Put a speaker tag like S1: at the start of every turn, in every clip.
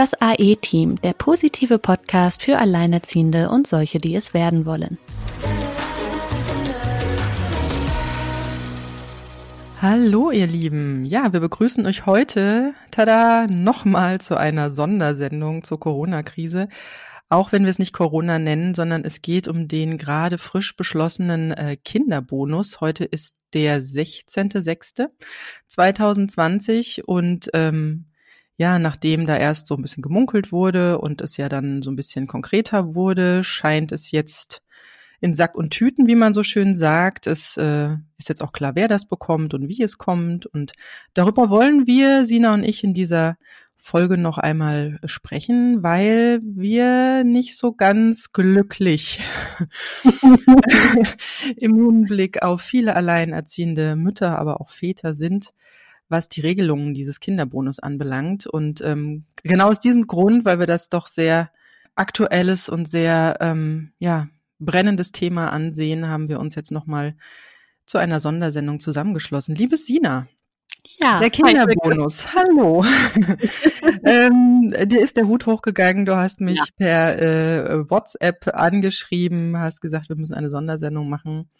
S1: Das AE-Team, der positive Podcast für Alleinerziehende und solche, die es werden wollen.
S2: Hallo ihr Lieben. Ja, wir begrüßen euch heute, tada, nochmal zu einer Sondersendung zur Corona-Krise. Auch wenn wir es nicht Corona nennen, sondern es geht um den gerade frisch beschlossenen äh, Kinderbonus. Heute ist der 16.06.2020 und ähm, ja, nachdem da erst so ein bisschen gemunkelt wurde und es ja dann so ein bisschen konkreter wurde, scheint es jetzt in Sack und Tüten, wie man so schön sagt. Es äh, ist jetzt auch klar, wer das bekommt und wie es kommt. Und darüber wollen wir, Sina und ich, in dieser Folge noch einmal sprechen, weil wir nicht so ganz glücklich im Hinblick auf viele alleinerziehende Mütter, aber auch Väter sind was die Regelungen dieses Kinderbonus anbelangt. Und ähm, genau aus diesem Grund, weil wir das doch sehr aktuelles und sehr ähm, ja brennendes Thema ansehen, haben wir uns jetzt nochmal zu einer Sondersendung zusammengeschlossen. Liebe Sina,
S1: ja,
S2: der Kinderbonus. Hallo. ähm, dir ist der Hut hochgegangen. Du hast mich ja. per äh, WhatsApp angeschrieben, hast gesagt, wir müssen eine Sondersendung machen.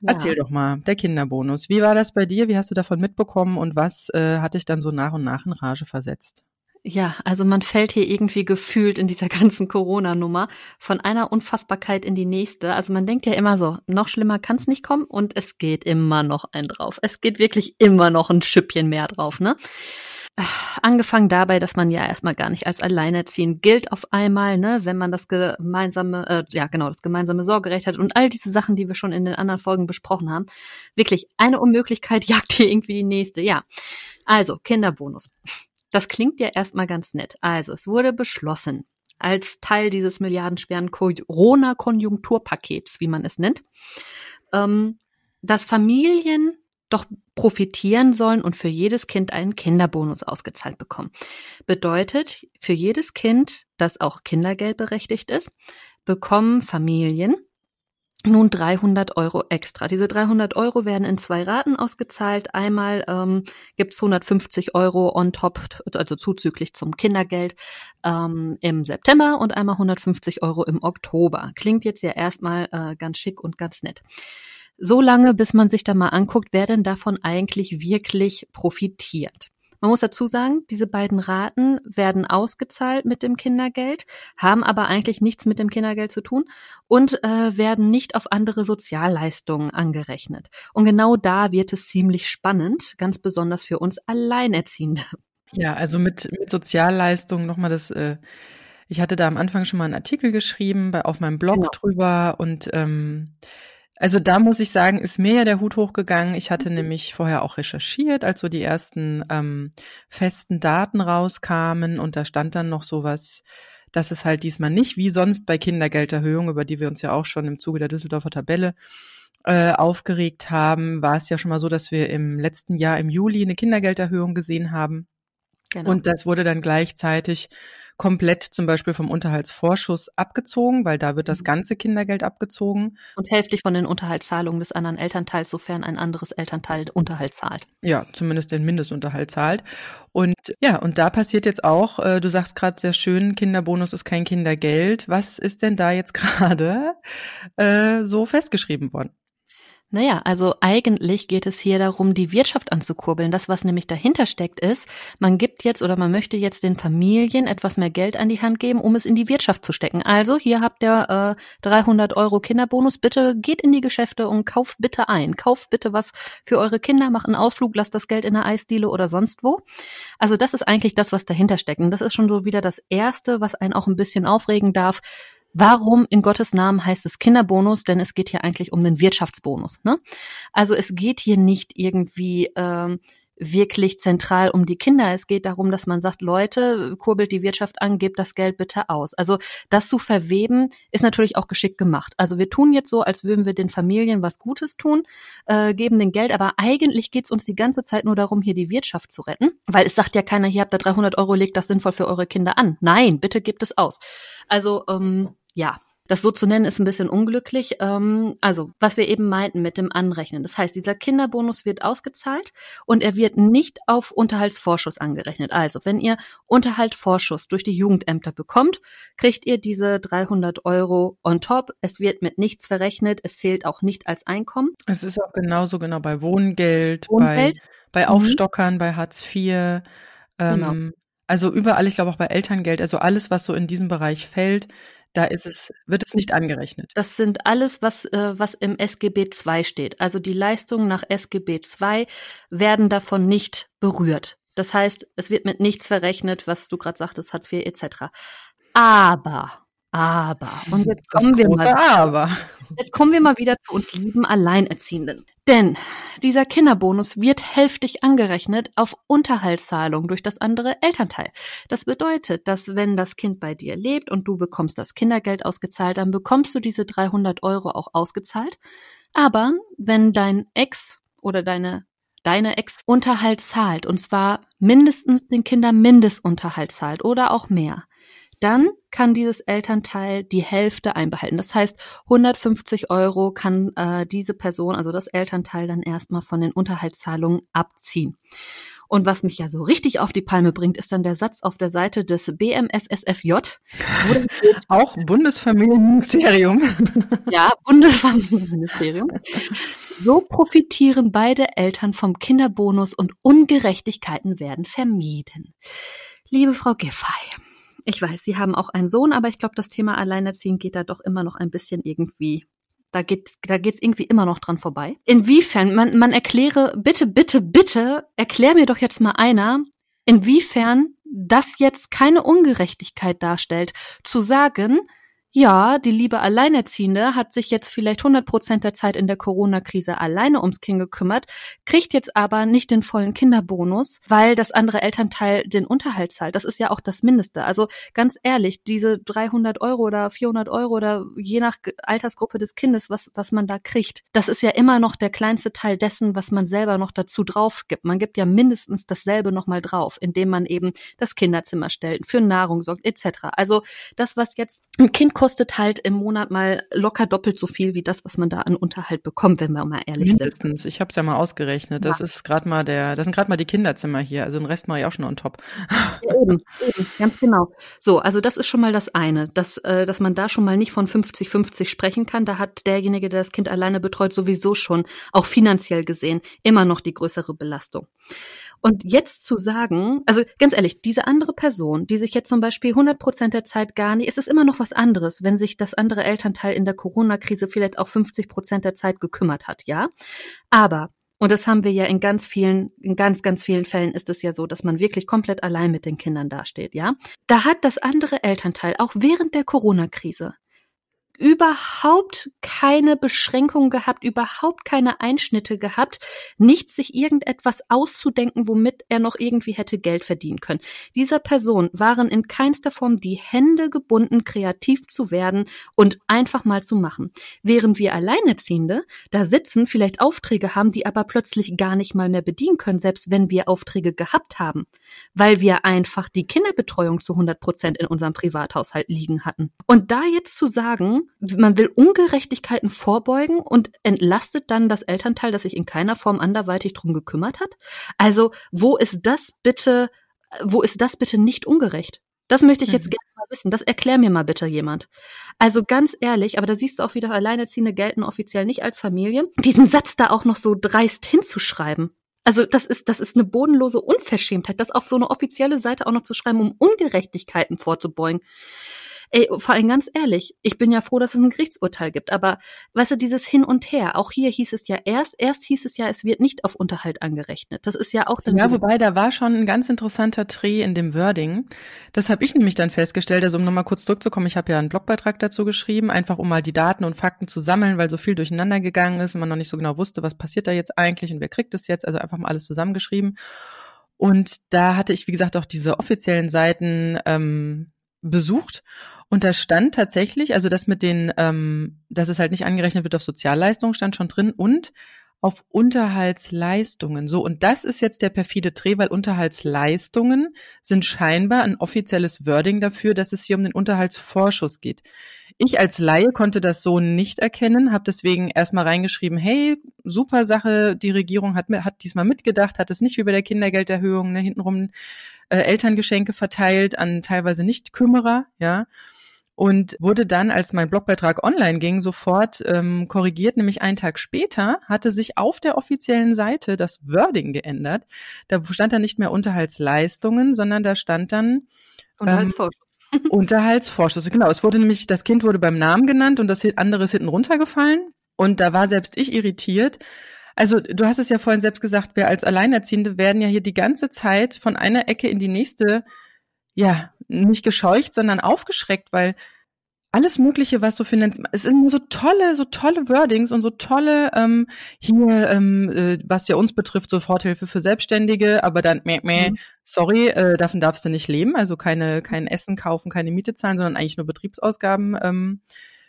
S2: Ja. Erzähl doch mal, der Kinderbonus. Wie war das bei dir? Wie hast du davon mitbekommen und was äh, hat dich dann so nach und nach in Rage versetzt?
S1: Ja, also man fällt hier irgendwie gefühlt in dieser ganzen Corona-Nummer von einer Unfassbarkeit in die nächste. Also man denkt ja immer so, noch schlimmer kann es nicht kommen und es geht immer noch ein drauf. Es geht wirklich immer noch ein Schüppchen mehr drauf, ne? Angefangen dabei, dass man ja erstmal gar nicht als Alleinerziehend gilt auf einmal, ne, wenn man das gemeinsame, äh, ja genau, das gemeinsame Sorgerecht hat und all diese Sachen, die wir schon in den anderen Folgen besprochen haben. Wirklich, eine Unmöglichkeit jagt hier irgendwie die nächste. Ja, also Kinderbonus. Das klingt ja erstmal ganz nett. Also, es wurde beschlossen, als Teil dieses milliardenschweren Corona-Konjunkturpakets, wie man es nennt, ähm, dass Familien doch profitieren sollen und für jedes Kind einen Kinderbonus ausgezahlt bekommen. Bedeutet, für jedes Kind, das auch Kindergeld berechtigt ist, bekommen Familien nun 300 Euro extra. Diese 300 Euro werden in zwei Raten ausgezahlt. Einmal ähm, gibt 150 Euro on top, also zuzüglich zum Kindergeld ähm, im September und einmal 150 Euro im Oktober. Klingt jetzt ja erstmal äh, ganz schick und ganz nett. So lange, bis man sich da mal anguckt, wer denn davon eigentlich wirklich profitiert. Man muss dazu sagen, diese beiden Raten werden ausgezahlt mit dem Kindergeld, haben aber eigentlich nichts mit dem Kindergeld zu tun und äh, werden nicht auf andere Sozialleistungen angerechnet. Und genau da wird es ziemlich spannend, ganz besonders für uns Alleinerziehende.
S2: Ja, also mit, mit Sozialleistungen nochmal das, äh, ich hatte da am Anfang schon mal einen Artikel geschrieben bei, auf meinem Blog genau. drüber und ähm, also da muss ich sagen, ist mir ja der Hut hochgegangen. Ich hatte mhm. nämlich vorher auch recherchiert, als so die ersten ähm, festen Daten rauskamen und da stand dann noch sowas, dass es halt diesmal nicht wie sonst bei Kindergelderhöhung, über die wir uns ja auch schon im Zuge der Düsseldorfer Tabelle äh, aufgeregt haben, war es ja schon mal so, dass wir im letzten Jahr im Juli eine Kindergelderhöhung gesehen haben. Genau. Und das wurde dann gleichzeitig komplett zum Beispiel vom Unterhaltsvorschuss abgezogen, weil da wird das mhm. ganze Kindergeld abgezogen.
S1: Und hälftig von den Unterhaltszahlungen des anderen Elternteils, sofern ein anderes Elternteil Unterhalt zahlt.
S2: Ja, zumindest den Mindestunterhalt zahlt. Und ja, und da passiert jetzt auch, äh, du sagst gerade sehr schön, Kinderbonus ist kein Kindergeld. Was ist denn da jetzt gerade äh, so festgeschrieben worden?
S1: Naja, also eigentlich geht es hier darum, die Wirtschaft anzukurbeln. Das, was nämlich dahinter steckt, ist, man gibt jetzt oder man möchte jetzt den Familien etwas mehr Geld an die Hand geben, um es in die Wirtschaft zu stecken. Also hier habt ihr äh, 300 Euro Kinderbonus. Bitte geht in die Geschäfte und kauft bitte ein. Kauft bitte was für eure Kinder, macht einen Ausflug, lasst das Geld in der Eisdiele oder sonst wo. Also das ist eigentlich das, was dahinter steckt. Und das ist schon so wieder das Erste, was einen auch ein bisschen aufregen darf Warum in Gottes Namen heißt es Kinderbonus? Denn es geht hier eigentlich um den Wirtschaftsbonus. Ne? Also es geht hier nicht irgendwie ähm, wirklich zentral um die Kinder. Es geht darum, dass man sagt, Leute, kurbelt die Wirtschaft an, gebt das Geld bitte aus. Also das zu verweben, ist natürlich auch geschickt gemacht. Also wir tun jetzt so, als würden wir den Familien was Gutes tun, äh, geben den Geld, aber eigentlich geht's uns die ganze Zeit nur darum, hier die Wirtschaft zu retten, weil es sagt ja keiner, hier habt ihr 300 Euro, legt das sinnvoll für eure Kinder an. Nein, bitte gebt es aus. Also ähm, ja, Das so zu nennen ist ein bisschen unglücklich. Ähm, also, was wir eben meinten mit dem Anrechnen. Das heißt, dieser Kinderbonus wird ausgezahlt und er wird nicht auf Unterhaltsvorschuss angerechnet. Also, wenn ihr Unterhaltsvorschuss durch die Jugendämter bekommt, kriegt ihr diese 300 Euro on top. Es wird mit nichts verrechnet. Es zählt auch nicht als Einkommen.
S2: Es ist auch genauso genau bei Wohngeld, Wohngeld. bei, bei mhm. Aufstockern, mhm. bei Hartz IV. Genau. Ähm, also überall, ich glaube auch bei Elterngeld, also alles, was so in diesem Bereich fällt, da ist es, wird es nicht angerechnet.
S1: Das sind alles, was, äh, was im SGB II steht. Also die Leistungen nach SGB II werden davon nicht berührt. Das heißt, es wird mit nichts verrechnet, was du gerade sagtest, Hartz IV etc. Aber aber, und jetzt kommen wir mal.
S2: Aber.
S1: Jetzt kommen wir mal wieder zu uns lieben Alleinerziehenden. Denn dieser Kinderbonus wird hälftig angerechnet auf Unterhaltszahlung durch das andere Elternteil. Das bedeutet, dass wenn das Kind bei dir lebt und du bekommst das Kindergeld ausgezahlt, dann bekommst du diese 300 Euro auch ausgezahlt. Aber wenn dein Ex oder deine deine Ex Unterhalt zahlt, und zwar mindestens den Kindermindestunterhalt zahlt oder auch mehr, dann kann dieses Elternteil die Hälfte einbehalten. Das heißt, 150 Euro kann äh, diese Person, also das Elternteil, dann erstmal von den Unterhaltszahlungen abziehen. Und was mich ja so richtig auf die Palme bringt, ist dann der Satz auf der Seite des BMFSFJ.
S2: Auch Bundesfamilienministerium.
S1: Ja, Bundesfamilienministerium. So profitieren beide Eltern vom Kinderbonus und Ungerechtigkeiten werden vermieden. Liebe Frau Giffey, ich weiß, Sie haben auch einen Sohn, aber ich glaube, das Thema Alleinerziehen geht da doch immer noch ein bisschen irgendwie da geht da geht's irgendwie immer noch dran vorbei. Inwiefern man man erkläre bitte bitte bitte erklär mir doch jetzt mal einer, inwiefern das jetzt keine Ungerechtigkeit darstellt, zu sagen, ja, die liebe Alleinerziehende hat sich jetzt vielleicht 100 Prozent der Zeit in der Corona-Krise alleine ums Kind gekümmert, kriegt jetzt aber nicht den vollen Kinderbonus, weil das andere Elternteil den Unterhalt zahlt. Das ist ja auch das Mindeste. Also ganz ehrlich, diese 300 Euro oder 400 Euro oder je nach Altersgruppe des Kindes, was, was man da kriegt, das ist ja immer noch der kleinste Teil dessen, was man selber noch dazu drauf gibt. Man gibt ja mindestens dasselbe nochmal drauf, indem man eben das Kinderzimmer stellt, für Nahrung sorgt, etc. Also das, was jetzt ein Kind kostet, kostet halt im Monat mal locker doppelt so viel wie das, was man da an Unterhalt bekommt, wenn wir mal ehrlich
S2: Mindestens. sind. Mindestens. Ich habe es ja mal ausgerechnet. Das ja. ist gerade mal der, das sind gerade mal die Kinderzimmer hier. Also den Rest mache ich auch schon on top.
S1: Ja, eben, eben, ganz genau. So, also das ist schon mal das eine, dass, äh, dass man da schon mal nicht von 50-50 sprechen kann. Da hat derjenige, der das Kind alleine betreut, sowieso schon, auch finanziell gesehen, immer noch die größere Belastung. Und jetzt zu sagen, also ganz ehrlich, diese andere Person, die sich jetzt zum Beispiel 100 Prozent der Zeit gar nicht, es ist immer noch was anderes, wenn sich das andere Elternteil in der Corona-Krise vielleicht auch 50 Prozent der Zeit gekümmert hat, ja. Aber und das haben wir ja in ganz vielen, in ganz, ganz vielen Fällen ist es ja so, dass man wirklich komplett allein mit den Kindern dasteht, ja. Da hat das andere Elternteil auch während der Corona-Krise überhaupt keine Beschränkungen gehabt, überhaupt keine Einschnitte gehabt, nicht sich irgendetwas auszudenken, womit er noch irgendwie hätte Geld verdienen können. Dieser Person waren in keinster Form die Hände gebunden, kreativ zu werden und einfach mal zu machen. Während wir Alleinerziehende da sitzen, vielleicht Aufträge haben, die aber plötzlich gar nicht mal mehr bedienen können, selbst wenn wir Aufträge gehabt haben, weil wir einfach die Kinderbetreuung zu 100 Prozent in unserem Privathaushalt liegen hatten. Und da jetzt zu sagen, man will Ungerechtigkeiten vorbeugen und entlastet dann das Elternteil, das sich in keiner Form anderweitig drum gekümmert hat? Also, wo ist das bitte, wo ist das bitte nicht ungerecht? Das möchte ich jetzt mhm. gerne mal wissen. Das erklär mir mal bitte jemand. Also ganz ehrlich, aber da siehst du auch wieder, Alleinerziehende gelten offiziell nicht als Familie. Diesen Satz da auch noch so dreist hinzuschreiben. Also das ist, das ist eine bodenlose Unverschämtheit, das auf so eine offizielle Seite auch noch zu schreiben, um Ungerechtigkeiten vorzubeugen. Ey, vor allem ganz ehrlich, ich bin ja froh, dass es ein Gerichtsurteil gibt, aber weißt du, dieses Hin und Her, auch hier hieß es ja erst, erst hieß es ja, es wird nicht auf Unterhalt angerechnet. Das ist ja auch dann.
S2: Ja, wobei da war schon ein ganz interessanter Dreh in dem Wording. Das habe ich nämlich dann festgestellt, also um nochmal kurz zurückzukommen, ich habe ja einen Blogbeitrag dazu geschrieben, einfach um mal die Daten und Fakten zu sammeln, weil so viel durcheinander gegangen ist und man noch nicht so genau wusste, was passiert da jetzt eigentlich und wer kriegt es jetzt, also einfach mal alles zusammengeschrieben. Und da hatte ich, wie gesagt, auch diese offiziellen Seiten ähm, besucht und da stand tatsächlich, also das mit den, ähm, dass es halt nicht angerechnet wird auf Sozialleistungen, stand schon drin und auf Unterhaltsleistungen. So, und das ist jetzt der perfide Dreh, weil Unterhaltsleistungen sind scheinbar ein offizielles Wording dafür, dass es hier um den Unterhaltsvorschuss geht. Ich als Laie konnte das so nicht erkennen, habe deswegen erstmal reingeschrieben, hey, super Sache, die Regierung hat, hat diesmal mitgedacht, hat es nicht wie bei der Kindergelderhöhung ne, hintenrum äh, Elterngeschenke verteilt an teilweise Nicht-Kümmerer, ja und wurde dann, als mein Blogbeitrag online ging, sofort ähm, korrigiert, nämlich einen Tag später hatte sich auf der offiziellen Seite das Wording geändert. Da stand dann nicht mehr Unterhaltsleistungen, sondern da stand dann
S1: Unterhaltsvorschuss.
S2: Ähm, Unterhaltsvorschuss, genau. Es wurde nämlich, das Kind wurde beim Namen genannt und das andere ist hinten runtergefallen. Und da war selbst ich irritiert. Also du hast es ja vorhin selbst gesagt, wir als Alleinerziehende werden ja hier die ganze Zeit von einer Ecke in die nächste ja, nicht gescheucht, sondern aufgeschreckt, weil alles Mögliche, was so Finanz, es sind so tolle, so tolle Wordings und so tolle ähm, hier, ähm, äh, was ja uns betrifft, Soforthilfe für Selbstständige, aber dann meh, meh, mhm. sorry, äh, davon darfst du nicht leben, also keine, kein Essen kaufen, keine Miete zahlen, sondern eigentlich nur Betriebsausgaben ähm,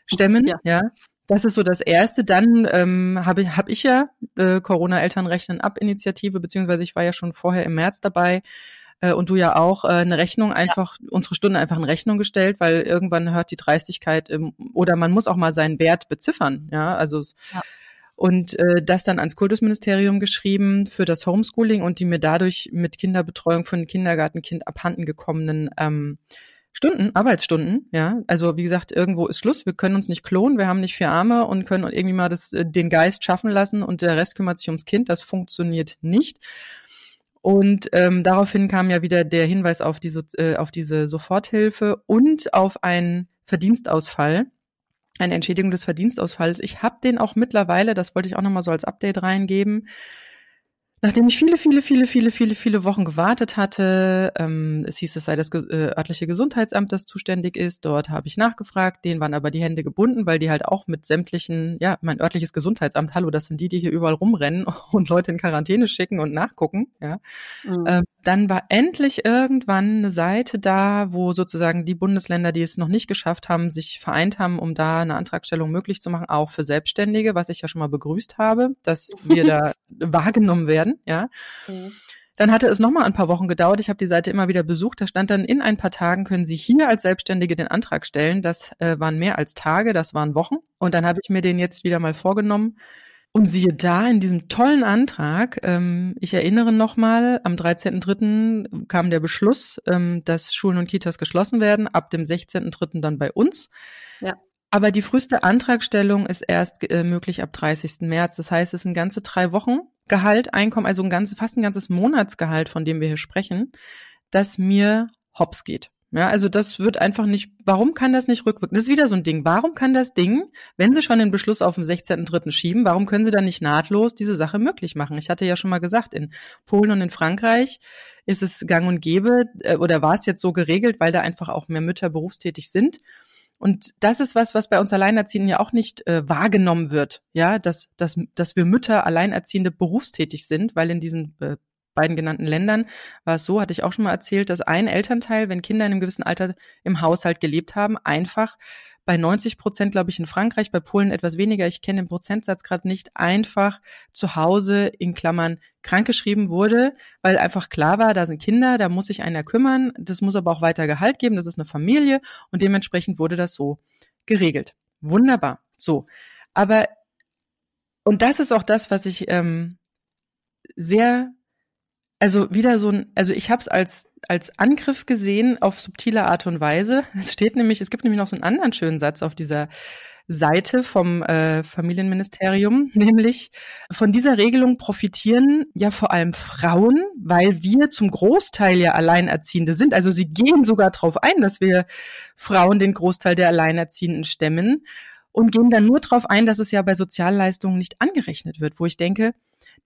S2: stemmen, ja. ja. Das ist so das Erste. Dann ähm, habe hab ich ja äh, Corona-Eltern rechnen ab Initiative, beziehungsweise ich war ja schon vorher im März dabei, äh, und du ja auch äh, eine Rechnung einfach, ja. unsere Stunde einfach in Rechnung gestellt, weil irgendwann hört die Dreistigkeit im, oder man muss auch mal seinen Wert beziffern, ja, also ja. und äh, das dann ans Kultusministerium geschrieben für das Homeschooling und die mir dadurch mit Kinderbetreuung von Kindergartenkind abhanden gekommenen ähm, Stunden, Arbeitsstunden, ja. Also wie gesagt, irgendwo ist Schluss. Wir können uns nicht klonen, wir haben nicht vier Arme und können irgendwie mal das, äh, den Geist schaffen lassen und der Rest kümmert sich ums Kind. Das funktioniert nicht. Und ähm, daraufhin kam ja wieder der Hinweis auf, die, äh, auf diese Soforthilfe und auf einen Verdienstausfall, eine Entschädigung des Verdienstausfalls. Ich habe den auch mittlerweile, das wollte ich auch nochmal so als Update reingeben, Nachdem ich viele, viele, viele, viele, viele, viele Wochen gewartet hatte, ähm, es hieß, es sei das äh, örtliche Gesundheitsamt, das zuständig ist. Dort habe ich nachgefragt, denen waren aber die Hände gebunden, weil die halt auch mit sämtlichen, ja, mein örtliches Gesundheitsamt, hallo, das sind die, die hier überall rumrennen und Leute in Quarantäne schicken und nachgucken, ja. Mhm. Ähm, dann war endlich irgendwann eine Seite da, wo sozusagen die Bundesländer, die es noch nicht geschafft haben, sich vereint haben, um da eine Antragstellung möglich zu machen, auch für Selbstständige, was ich ja schon mal begrüßt habe, dass wir da wahrgenommen werden, ja. Mhm. Dann hatte es nochmal ein paar Wochen gedauert. Ich habe die Seite immer wieder besucht. Da stand dann, in ein paar Tagen können Sie hier als Selbstständige den Antrag stellen. Das äh, waren mehr als Tage, das waren Wochen. Und dann habe ich mir den jetzt wieder mal vorgenommen und siehe da, in diesem tollen Antrag, ähm, ich erinnere nochmal, am 13.3. kam der Beschluss, ähm, dass Schulen und Kitas geschlossen werden, ab dem 16.3. dann bei uns. Ja. Aber die früheste Antragstellung ist erst äh, möglich ab 30. März. Das heißt, es sind ganze drei Wochen Gehalt, Einkommen, also ein ganzes, fast ein ganzes Monatsgehalt, von dem wir hier sprechen, das mir hops geht. Ja, also das wird einfach nicht, warum kann das nicht rückwirken? Das ist wieder so ein Ding. Warum kann das Ding, wenn Sie schon den Beschluss auf den 16.3. schieben, warum können Sie dann nicht nahtlos diese Sache möglich machen? Ich hatte ja schon mal gesagt, in Polen und in Frankreich ist es gang und gäbe, äh, oder war es jetzt so geregelt, weil da einfach auch mehr Mütter berufstätig sind. Und das ist was, was bei uns Alleinerziehenden ja auch nicht äh, wahrgenommen wird, ja, dass, dass, dass wir Mütter Alleinerziehende berufstätig sind, weil in diesen äh, beiden genannten Ländern war es so, hatte ich auch schon mal erzählt, dass ein Elternteil, wenn Kinder in einem gewissen Alter im Haushalt gelebt haben, einfach bei 90 Prozent, glaube ich, in Frankreich, bei Polen etwas weniger, ich kenne den Prozentsatz gerade nicht, einfach zu Hause in Klammern krankgeschrieben wurde, weil einfach klar war, da sind Kinder, da muss sich einer kümmern, das muss aber auch weiter Gehalt geben, das ist eine Familie und dementsprechend wurde das so geregelt. Wunderbar. So. Aber, und das ist auch das, was ich ähm, sehr also wieder so ein, also ich habe es als als Angriff gesehen auf subtile Art und Weise. Es steht nämlich, es gibt nämlich noch so einen anderen schönen Satz auf dieser Seite vom äh, Familienministerium, nämlich von dieser Regelung profitieren ja vor allem Frauen, weil wir zum Großteil ja Alleinerziehende sind. Also sie gehen sogar darauf ein, dass wir Frauen den Großteil der Alleinerziehenden stemmen und gehen dann nur darauf ein, dass es ja bei Sozialleistungen nicht angerechnet wird, wo ich denke,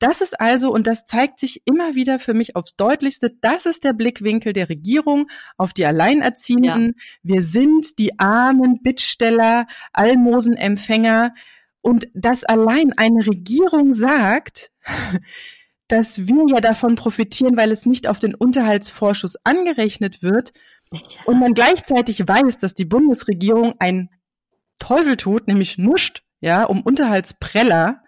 S2: das ist also, und das zeigt sich immer wieder für mich aufs deutlichste, das ist der Blickwinkel der Regierung auf die Alleinerziehenden. Ja. Wir sind die armen Bittsteller, Almosenempfänger. Und dass allein eine Regierung sagt, dass wir ja davon profitieren, weil es nicht auf den Unterhaltsvorschuss angerechnet wird ja. und man gleichzeitig weiß, dass die Bundesregierung ein Teufel tut, nämlich nuscht, ja, um Unterhaltspreller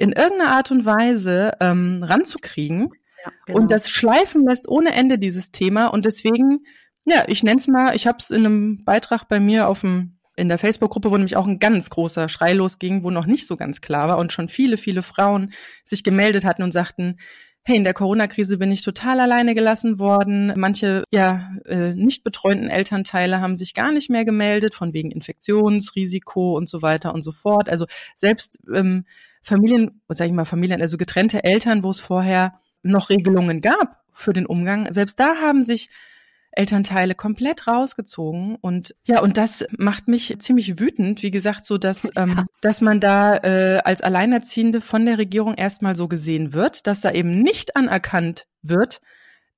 S2: in irgendeiner Art und Weise ähm, ranzukriegen ja, genau. und das schleifen lässt ohne Ende dieses Thema und deswegen, ja, ich nenne es mal, ich habe es in einem Beitrag bei mir auf dem in der Facebook-Gruppe, wo nämlich auch ein ganz großer Schrei losging, wo noch nicht so ganz klar war und schon viele, viele Frauen sich gemeldet hatten und sagten, hey, in der Corona-Krise bin ich total alleine gelassen worden. Manche ja äh, nicht betreuenden Elternteile haben sich gar nicht mehr gemeldet, von wegen Infektionsrisiko und so weiter und so fort. Also selbst ähm, Familien, sag ich mal, Familien, also getrennte Eltern, wo es vorher noch Regelungen gab für den Umgang, selbst da haben sich Elternteile komplett rausgezogen und ja und das macht mich ziemlich wütend wie gesagt so dass ähm, ja. dass man da äh, als Alleinerziehende von der Regierung erstmal so gesehen wird dass da eben nicht anerkannt wird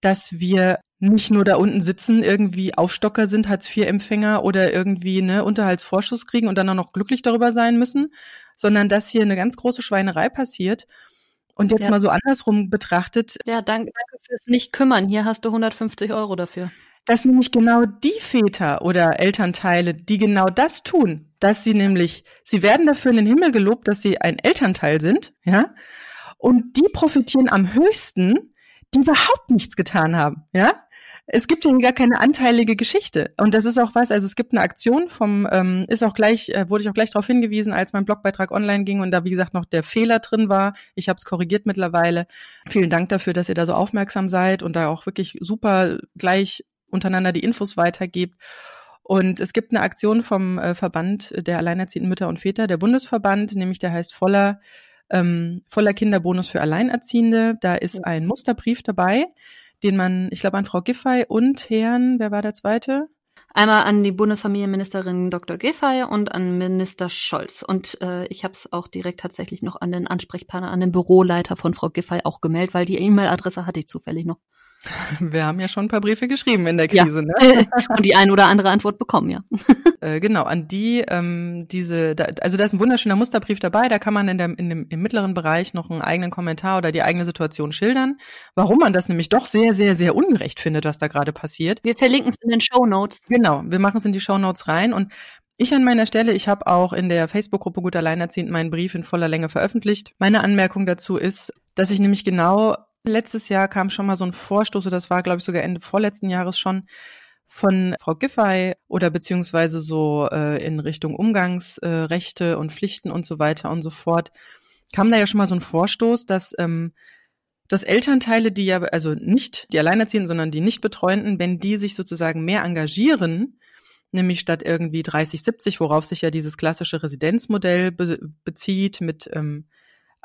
S2: dass wir nicht nur da unten sitzen irgendwie Aufstocker sind Hartz IV Empfänger oder irgendwie ne Unterhaltsvorschuss kriegen und dann auch noch glücklich darüber sein müssen sondern dass hier eine ganz große Schweinerei passiert und jetzt ja. mal so andersrum betrachtet.
S1: Ja, danke, danke fürs Nicht-Kümmern. Hier hast du 150 Euro dafür.
S2: Dass nämlich genau die Väter oder Elternteile, die genau das tun, dass sie nämlich, sie werden dafür in den Himmel gelobt, dass sie ein Elternteil sind, ja, und die profitieren am höchsten, die überhaupt nichts getan haben, ja es gibt ja gar keine anteilige Geschichte. Und das ist auch was, also es gibt eine Aktion vom, ähm, ist auch gleich, äh, wurde ich auch gleich darauf hingewiesen, als mein Blogbeitrag online ging und da, wie gesagt, noch der Fehler drin war. Ich habe es korrigiert mittlerweile. Vielen Dank dafür, dass ihr da so aufmerksam seid und da auch wirklich super gleich untereinander die Infos weitergebt. Und es gibt eine Aktion vom äh, Verband der alleinerziehenden Mütter und Väter, der Bundesverband, nämlich der heißt voller ähm, voller Kinderbonus für Alleinerziehende. Da ist ein Musterbrief dabei, den man, ich glaube, an Frau Giffey und Herrn, wer war der zweite?
S1: Einmal an die Bundesfamilienministerin Dr. Giffey und an Minister Scholz. Und äh, ich habe es auch direkt tatsächlich noch an den Ansprechpartner, an den Büroleiter von Frau Giffey auch gemeldet, weil die E-Mail-Adresse hatte ich zufällig noch.
S2: Wir haben ja schon ein paar Briefe geschrieben in der Krise,
S1: ja. ne? Und die ein oder andere Antwort bekommen, ja.
S2: Äh, genau, an die, ähm, diese, da, also da ist ein wunderschöner Musterbrief dabei, da kann man in, der, in dem, im mittleren Bereich noch einen eigenen Kommentar oder die eigene Situation schildern, warum man das nämlich doch sehr, sehr, sehr ungerecht findet, was da gerade passiert.
S1: Wir verlinken es in den Show Notes.
S2: Genau, wir machen es in die Show Notes rein und ich an meiner Stelle, ich habe auch in der Facebook-Gruppe Gut Alleinerziehend meinen Brief in voller Länge veröffentlicht. Meine Anmerkung dazu ist, dass ich nämlich genau Letztes Jahr kam schon mal so ein Vorstoß, das war, glaube ich, sogar Ende vorletzten Jahres schon, von Frau Giffey oder beziehungsweise so äh, in Richtung Umgangsrechte äh, und Pflichten und so weiter und so fort, kam da ja schon mal so ein Vorstoß, dass ähm, dass Elternteile, die ja, also nicht die Alleinerziehenden, sondern die nicht Betreuenden, wenn die sich sozusagen mehr engagieren, nämlich statt irgendwie 30, 70, worauf sich ja dieses klassische Residenzmodell be bezieht mit ähm,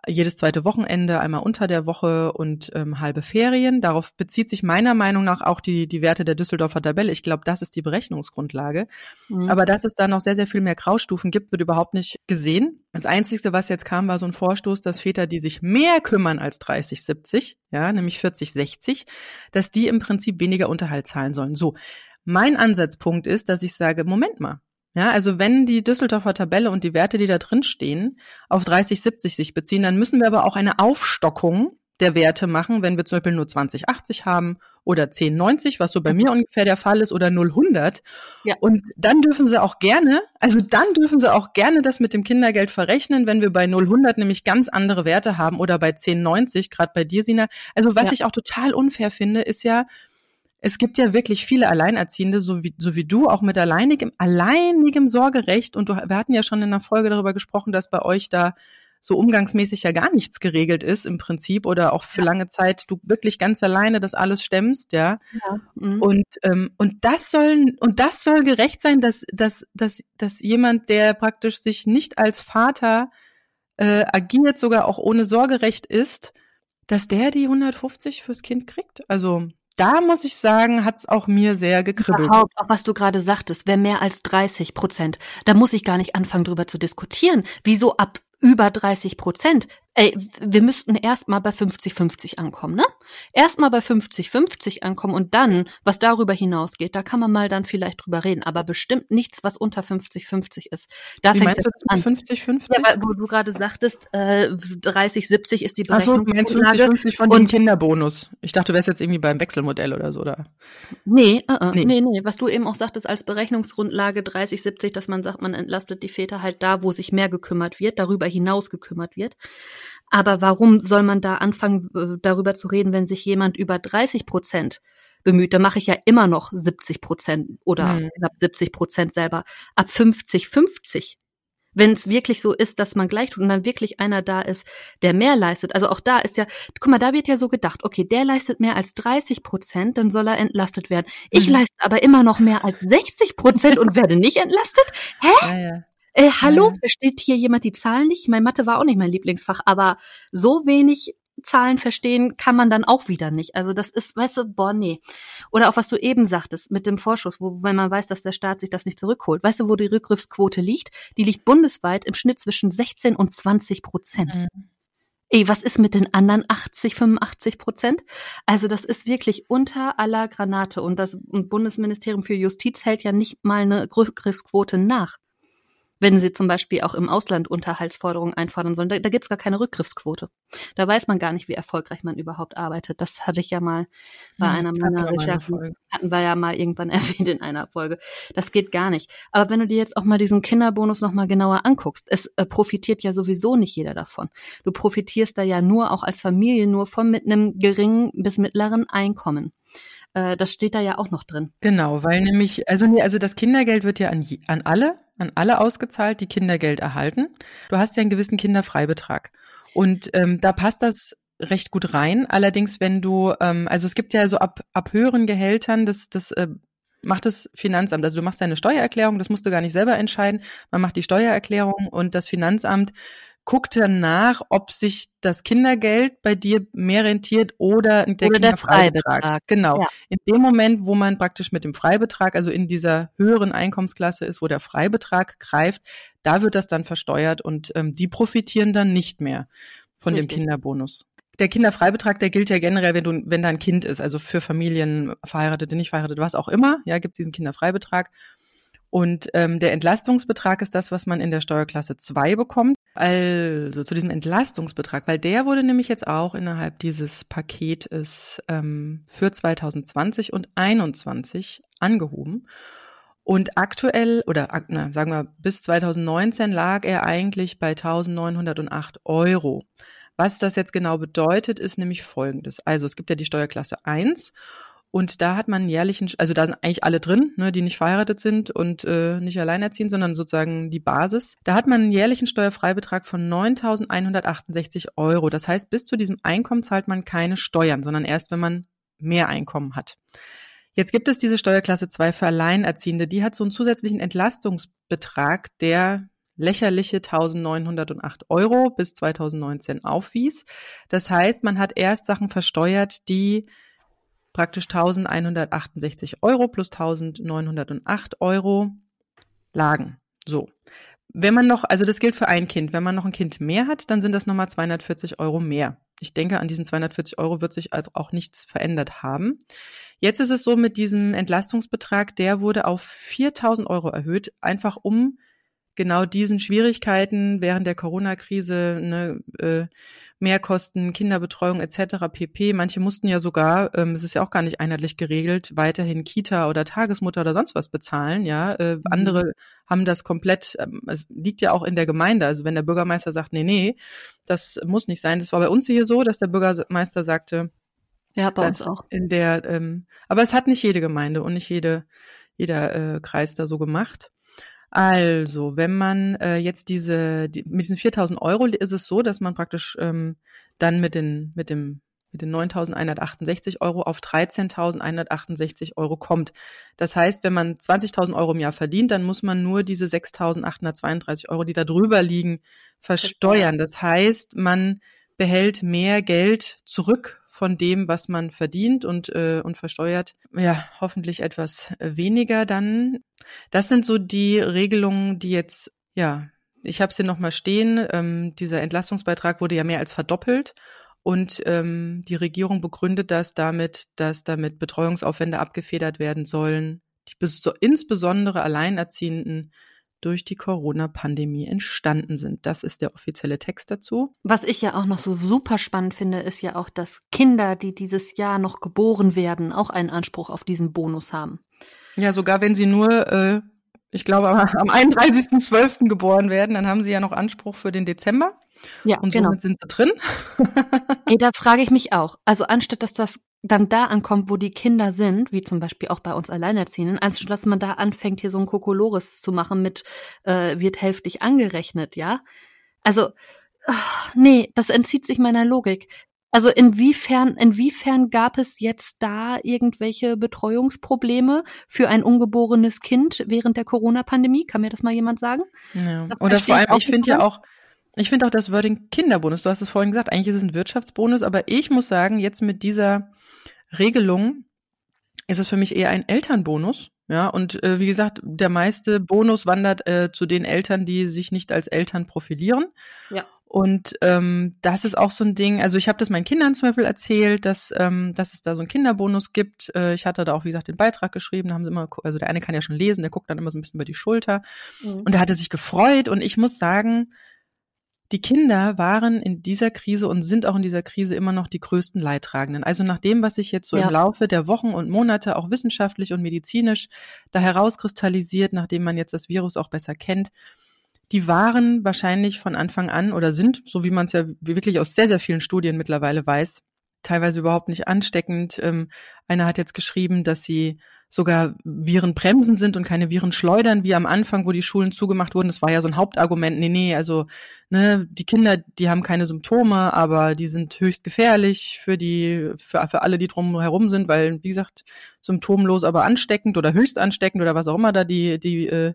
S2: jedes zweite Wochenende, einmal unter der Woche und ähm, halbe Ferien. Darauf bezieht sich meiner Meinung nach auch die, die Werte der Düsseldorfer Tabelle. Ich glaube, das ist die Berechnungsgrundlage. Mhm. Aber dass es da noch sehr, sehr viel mehr Graustufen gibt, wird überhaupt nicht gesehen. Das Einzige, was jetzt kam, war so ein Vorstoß, dass Väter, die sich mehr kümmern als 30, 70, ja, nämlich 40, 60, dass die im Prinzip weniger Unterhalt zahlen sollen. So. Mein Ansatzpunkt ist, dass ich sage, Moment mal, ja, also wenn die Düsseldorfer Tabelle und die Werte, die da drin stehen, auf 30, 70 sich beziehen, dann müssen wir aber auch eine Aufstockung der Werte machen, wenn wir zum Beispiel nur 2080 haben oder 1090, was so bei mir ungefähr der Fall ist, oder 000. Ja. Und dann dürfen sie auch gerne, also dann dürfen sie auch gerne das mit dem Kindergeld verrechnen, wenn wir bei 000 nämlich ganz andere Werte haben oder bei 1090, gerade bei dir, Sina. Also was ja. ich auch total unfair finde, ist ja, es gibt ja wirklich viele Alleinerziehende, so wie, so wie du, auch mit alleinigem, alleinigem Sorgerecht. Und du, wir hatten ja schon in einer Folge darüber gesprochen, dass bei euch da so umgangsmäßig ja gar nichts geregelt ist im Prinzip oder auch für ja. lange Zeit du wirklich ganz alleine das alles stemmst, ja. ja. Mhm. Und ähm, und das soll und das soll gerecht sein, dass dass dass dass jemand, der praktisch sich nicht als Vater äh, agiert, sogar auch ohne Sorgerecht ist, dass der die 150 fürs Kind kriegt. Also da muss ich sagen, hat's auch mir sehr gekribbelt.
S1: Überhaupt, auch was du gerade sagtest, wer mehr als 30 Prozent, da muss ich gar nicht anfangen, drüber zu diskutieren. Wieso ab über 30 Prozent. Ey, wir müssten erstmal bei 50-50 ankommen, ne? Erstmal bei 50-50 ankommen und dann, was darüber hinausgeht, da kann man mal dann vielleicht drüber reden, aber bestimmt nichts, was unter 50-50 ist. Da
S2: Wie meinst du das mit 50-50?
S1: Ja, weil, wo du gerade sagtest, äh, 30-70 ist die Berechnung.
S2: Ach so, du meinst 50-50 von dem Kinderbonus. Ich dachte, du wärst jetzt irgendwie beim Wechselmodell oder so, oder?
S1: Nee, uh -uh, nee, nee, nee, was du eben auch sagtest als Berechnungsgrundlage 30-70, dass man sagt, man entlastet die Väter halt da, wo sich mehr gekümmert wird, darüber hinaus gekümmert wird. Aber warum soll man da anfangen, darüber zu reden, wenn sich jemand über 30 Prozent bemüht, dann mache ich ja immer noch 70 Prozent oder
S2: Mhm.
S1: knapp 70 Prozent selber. Ab 50, 50. Wenn es wirklich so ist, dass man gleich tut und dann wirklich einer da ist, der mehr leistet. Also auch da ist ja, guck mal, da wird ja so gedacht, okay, der leistet mehr als 30 Prozent, dann soll er entlastet werden. Ich
S2: Mhm.
S1: leiste aber immer noch mehr als 60 Prozent und werde nicht entlastet.
S2: Ja, ja.
S1: Äh, hallo,
S2: Ja.
S1: versteht hier jemand die Zahlen nicht? Mein Mathe war auch nicht mein Lieblingsfach, aber so wenig Zahlen verstehen kann man dann auch wieder nicht. Also das ist, weißt du, boah, nee. Oder auch was du eben sagtest mit dem Vorschuss, wo, wenn man weiß, dass der Staat sich das nicht zurückholt. Weißt du, wo die Rückgriffsquote liegt? Die liegt bundesweit im Schnitt zwischen 16 und 20 Prozent.
S2: Mhm.
S1: Ey, was ist mit den anderen 80, 85 Prozent? Also das ist wirklich unter aller Granate und das Bundesministerium für Justiz hält ja nicht mal eine Rückgriffsquote nach. Wenn sie zum Beispiel auch im Ausland Unterhaltsforderungen einfordern sollen, da, da gibt's gar keine Rückgriffsquote. Da weiß man gar nicht, wie erfolgreich man überhaupt arbeitet. Das hatte ich ja mal bei
S2: Mhm.
S1: einer meiner Recherchen, hatten wir ja mal irgendwann erwähnt in einer Folge. Das geht gar nicht. Aber wenn du dir jetzt auch mal diesen Kinderbonus noch mal genauer anguckst, es äh, profitiert ja sowieso nicht jeder davon. Du profitierst da ja nur auch als Familie nur von mit einem geringen bis mittleren Einkommen. Äh, das steht da ja auch noch drin.
S2: Genau, weil nämlich, also nee, also das Kindergeld wird ja an, an alle, an alle ausgezahlt, die Kindergeld erhalten. Du hast ja einen gewissen Kinderfreibetrag. Und ähm, da passt das recht gut rein. Allerdings, wenn du, ähm, also es gibt ja so ab, ab höheren Gehältern, das, das äh, macht das Finanzamt. Also du machst deine Steuererklärung, das musst du gar nicht selber entscheiden. Man macht die Steuererklärung und das Finanzamt guckt dann nach, ob sich das Kindergeld bei dir mehr rentiert oder der
S1: Oder der
S2: Kinderfreibetrag.
S1: Freibetrag.
S2: Genau.
S1: Ja.
S2: In dem Moment, wo man praktisch mit dem Freibetrag, also in dieser höheren Einkommensklasse ist, wo der Freibetrag greift, da wird das dann versteuert und ähm, die profitieren dann nicht mehr von
S1: Richtig.
S2: dem Kinderbonus. Der Kinderfreibetrag, der gilt ja generell, wenn du, wenn da ein Kind ist, also für Familien, Verheiratete, nicht verheiratete, was auch immer, ja, gibt's diesen Kinderfreibetrag. Und ähm, der Entlastungsbetrag ist das, was man in der Steuerklasse 2 bekommt. Also zu diesem Entlastungsbetrag, weil der wurde nämlich jetzt auch innerhalb dieses Paketes ähm, für 2020 und 2021 angehoben. Und aktuell, oder na, sagen wir, bis 2019 lag er eigentlich bei 1908 Euro. Was das jetzt genau bedeutet, ist nämlich folgendes. Also es gibt ja die Steuerklasse 1 und da hat man einen jährlichen, also da sind eigentlich alle drin, ne, die nicht verheiratet sind und äh, nicht alleinerziehend, sondern sozusagen die Basis. Da hat man einen jährlichen Steuerfreibetrag von 9.168 Euro. Das heißt, bis zu diesem Einkommen zahlt man keine Steuern, sondern erst, wenn man mehr Einkommen hat. Jetzt gibt es diese Steuerklasse 2 für Alleinerziehende. Die hat so einen zusätzlichen Entlastungsbetrag, der lächerliche 1908 Euro bis 2019 aufwies. Das heißt, man hat erst Sachen versteuert, die praktisch 1168 Euro plus 1908 Euro lagen. So. Wenn man noch, also das gilt für ein Kind, wenn man noch ein Kind mehr hat, dann sind das nochmal 240 Euro mehr. Ich denke, an diesen 240 Euro wird sich also auch nichts verändert haben. Jetzt ist es so mit diesem Entlastungsbetrag, der wurde auf 4000 Euro erhöht, einfach um genau diesen Schwierigkeiten während der Corona-Krise, ne, äh, Mehrkosten, Kinderbetreuung etc. pp. Manche mussten ja sogar, ähm, es ist ja auch gar nicht einheitlich geregelt, weiterhin Kita oder Tagesmutter oder sonst was bezahlen. Ja, äh, andere haben das komplett. Ähm, es liegt ja auch in der Gemeinde. Also wenn der Bürgermeister sagt, nee, nee, das muss nicht sein. Das war bei uns hier so, dass der Bürgermeister sagte,
S1: Ja, bei uns auch.
S2: in der, ähm, aber es hat nicht jede Gemeinde und nicht jede, jeder äh, Kreis da so gemacht. Also, wenn man äh, jetzt diese, die, mit diesen 4000 Euro ist es so, dass man praktisch ähm, dann mit den, mit dem, mit den 9.168 Euro auf 13.168 Euro kommt. Das heißt, wenn man 20.000 Euro im Jahr verdient, dann muss man nur diese 6.832 Euro, die da drüber liegen, versteuern. Das heißt, man behält mehr Geld zurück von dem, was man verdient und, äh, und versteuert. Ja, hoffentlich etwas weniger dann. Das sind so die Regelungen, die jetzt, ja, ich habe es hier nochmal stehen. Ähm, dieser Entlastungsbeitrag wurde ja mehr als verdoppelt. Und ähm, die Regierung begründet das damit, dass damit Betreuungsaufwände abgefedert werden sollen, die bes insbesondere Alleinerziehenden durch die Corona-Pandemie entstanden sind. Das ist der offizielle Text dazu.
S1: Was ich ja auch noch so super spannend finde, ist ja auch, dass Kinder, die dieses Jahr noch geboren werden, auch einen Anspruch auf diesen Bonus haben.
S2: Ja, sogar wenn sie nur, äh, ich glaube, am 31.12. geboren werden, dann haben sie ja noch Anspruch für den Dezember. Ja, und genau. somit sind sie drin.
S1: Ey, da frage ich mich auch. Also anstatt dass das dann da ankommt, wo die Kinder sind, wie zum Beispiel auch bei uns Alleinerziehenden, anstatt dass man da anfängt, hier so ein Kokolores zu machen mit äh, wird hälftig angerechnet, ja. Also, ach, nee, das entzieht sich meiner Logik. Also inwiefern, inwiefern gab es jetzt da irgendwelche Betreuungsprobleme für ein ungeborenes Kind während der Corona-Pandemie? Kann mir das mal jemand sagen?
S2: Ja. Oder vor allem, ich finde ja auch, ich finde auch das Wording Kinderbonus, du hast es vorhin gesagt, eigentlich ist es ein Wirtschaftsbonus, aber ich muss sagen, jetzt mit dieser Regelung ist es für mich eher ein Elternbonus. Ja, und äh, wie gesagt, der meiste Bonus wandert äh, zu den Eltern, die sich nicht als Eltern profilieren. Ja. Und ähm, das ist auch so ein Ding, also ich habe das meinen Kindern zum Beispiel erzählt, dass, ähm, dass es da so einen Kinderbonus gibt. Äh, ich hatte da auch, wie gesagt, den Beitrag geschrieben, da haben sie immer, also der eine kann ja schon lesen, der guckt dann immer so ein bisschen über die Schulter. Mhm. Und der hatte sich gefreut und ich muss sagen, die Kinder waren in dieser Krise und sind auch in dieser Krise immer noch die größten Leidtragenden. Also nach dem, was sich jetzt so ja. im Laufe der Wochen und Monate auch wissenschaftlich und medizinisch da herauskristallisiert, nachdem man jetzt das Virus auch besser kennt, die waren wahrscheinlich von Anfang an oder sind, so wie man es ja wirklich aus sehr, sehr vielen Studien mittlerweile weiß, teilweise überhaupt nicht ansteckend. Ähm, einer hat jetzt geschrieben, dass sie sogar Viren bremsen sind und keine Viren schleudern, wie am Anfang, wo die Schulen zugemacht wurden. Das war ja so ein Hauptargument. Nee, nee, also ne, die Kinder, die haben keine Symptome, aber die sind höchst gefährlich für die, für, für alle, die drum herum sind, weil, wie gesagt, symptomlos, aber ansteckend oder höchst ansteckend oder was auch immer da die, die, äh,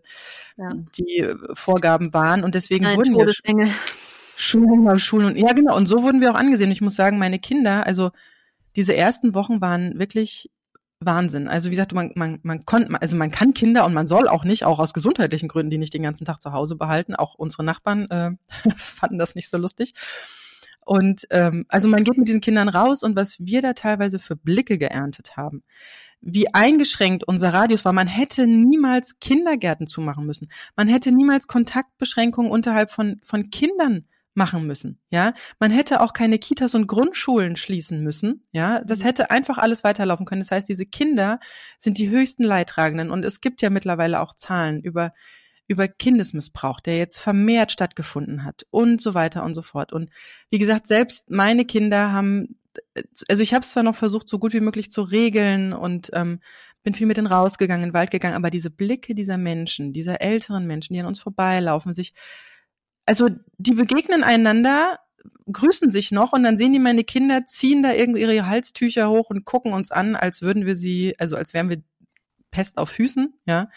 S2: ja. die Vorgaben waren. Und deswegen Nein, wurden wir Schulen, Schulen und ja genau. Und so wurden wir auch angesehen. Ich muss sagen, meine Kinder, also diese ersten Wochen waren wirklich Wahnsinn. Also wie gesagt, man, man, man konnte, also man kann Kinder und man soll auch nicht, auch aus gesundheitlichen Gründen, die nicht den ganzen Tag zu Hause behalten. Auch unsere Nachbarn äh, fanden das nicht so lustig. Und ähm, also man geht mit diesen Kindern raus und was wir da teilweise für Blicke geerntet haben, wie eingeschränkt unser Radius war. Man hätte niemals Kindergärten zumachen müssen. Man hätte niemals Kontaktbeschränkungen unterhalb von, von Kindern machen müssen. Ja, man hätte auch keine Kitas und Grundschulen schließen müssen. Ja, das mhm. hätte einfach alles weiterlaufen können. Das heißt, diese Kinder sind die höchsten Leidtragenden und es gibt ja mittlerweile auch Zahlen über über Kindesmissbrauch, der jetzt vermehrt stattgefunden hat und so weiter und so fort. Und wie gesagt, selbst meine Kinder haben, also ich habe es zwar noch versucht, so gut wie möglich zu regeln und ähm, bin viel mit denen rausgegangen, in den Wald gegangen, aber diese Blicke dieser Menschen, dieser älteren Menschen, die an uns vorbeilaufen, sich also die begegnen einander, grüßen sich noch und dann sehen die meine Kinder, ziehen da irgendwie ihre Halstücher hoch und gucken uns an, als würden wir sie, also als wären wir Pest auf Füßen, ja.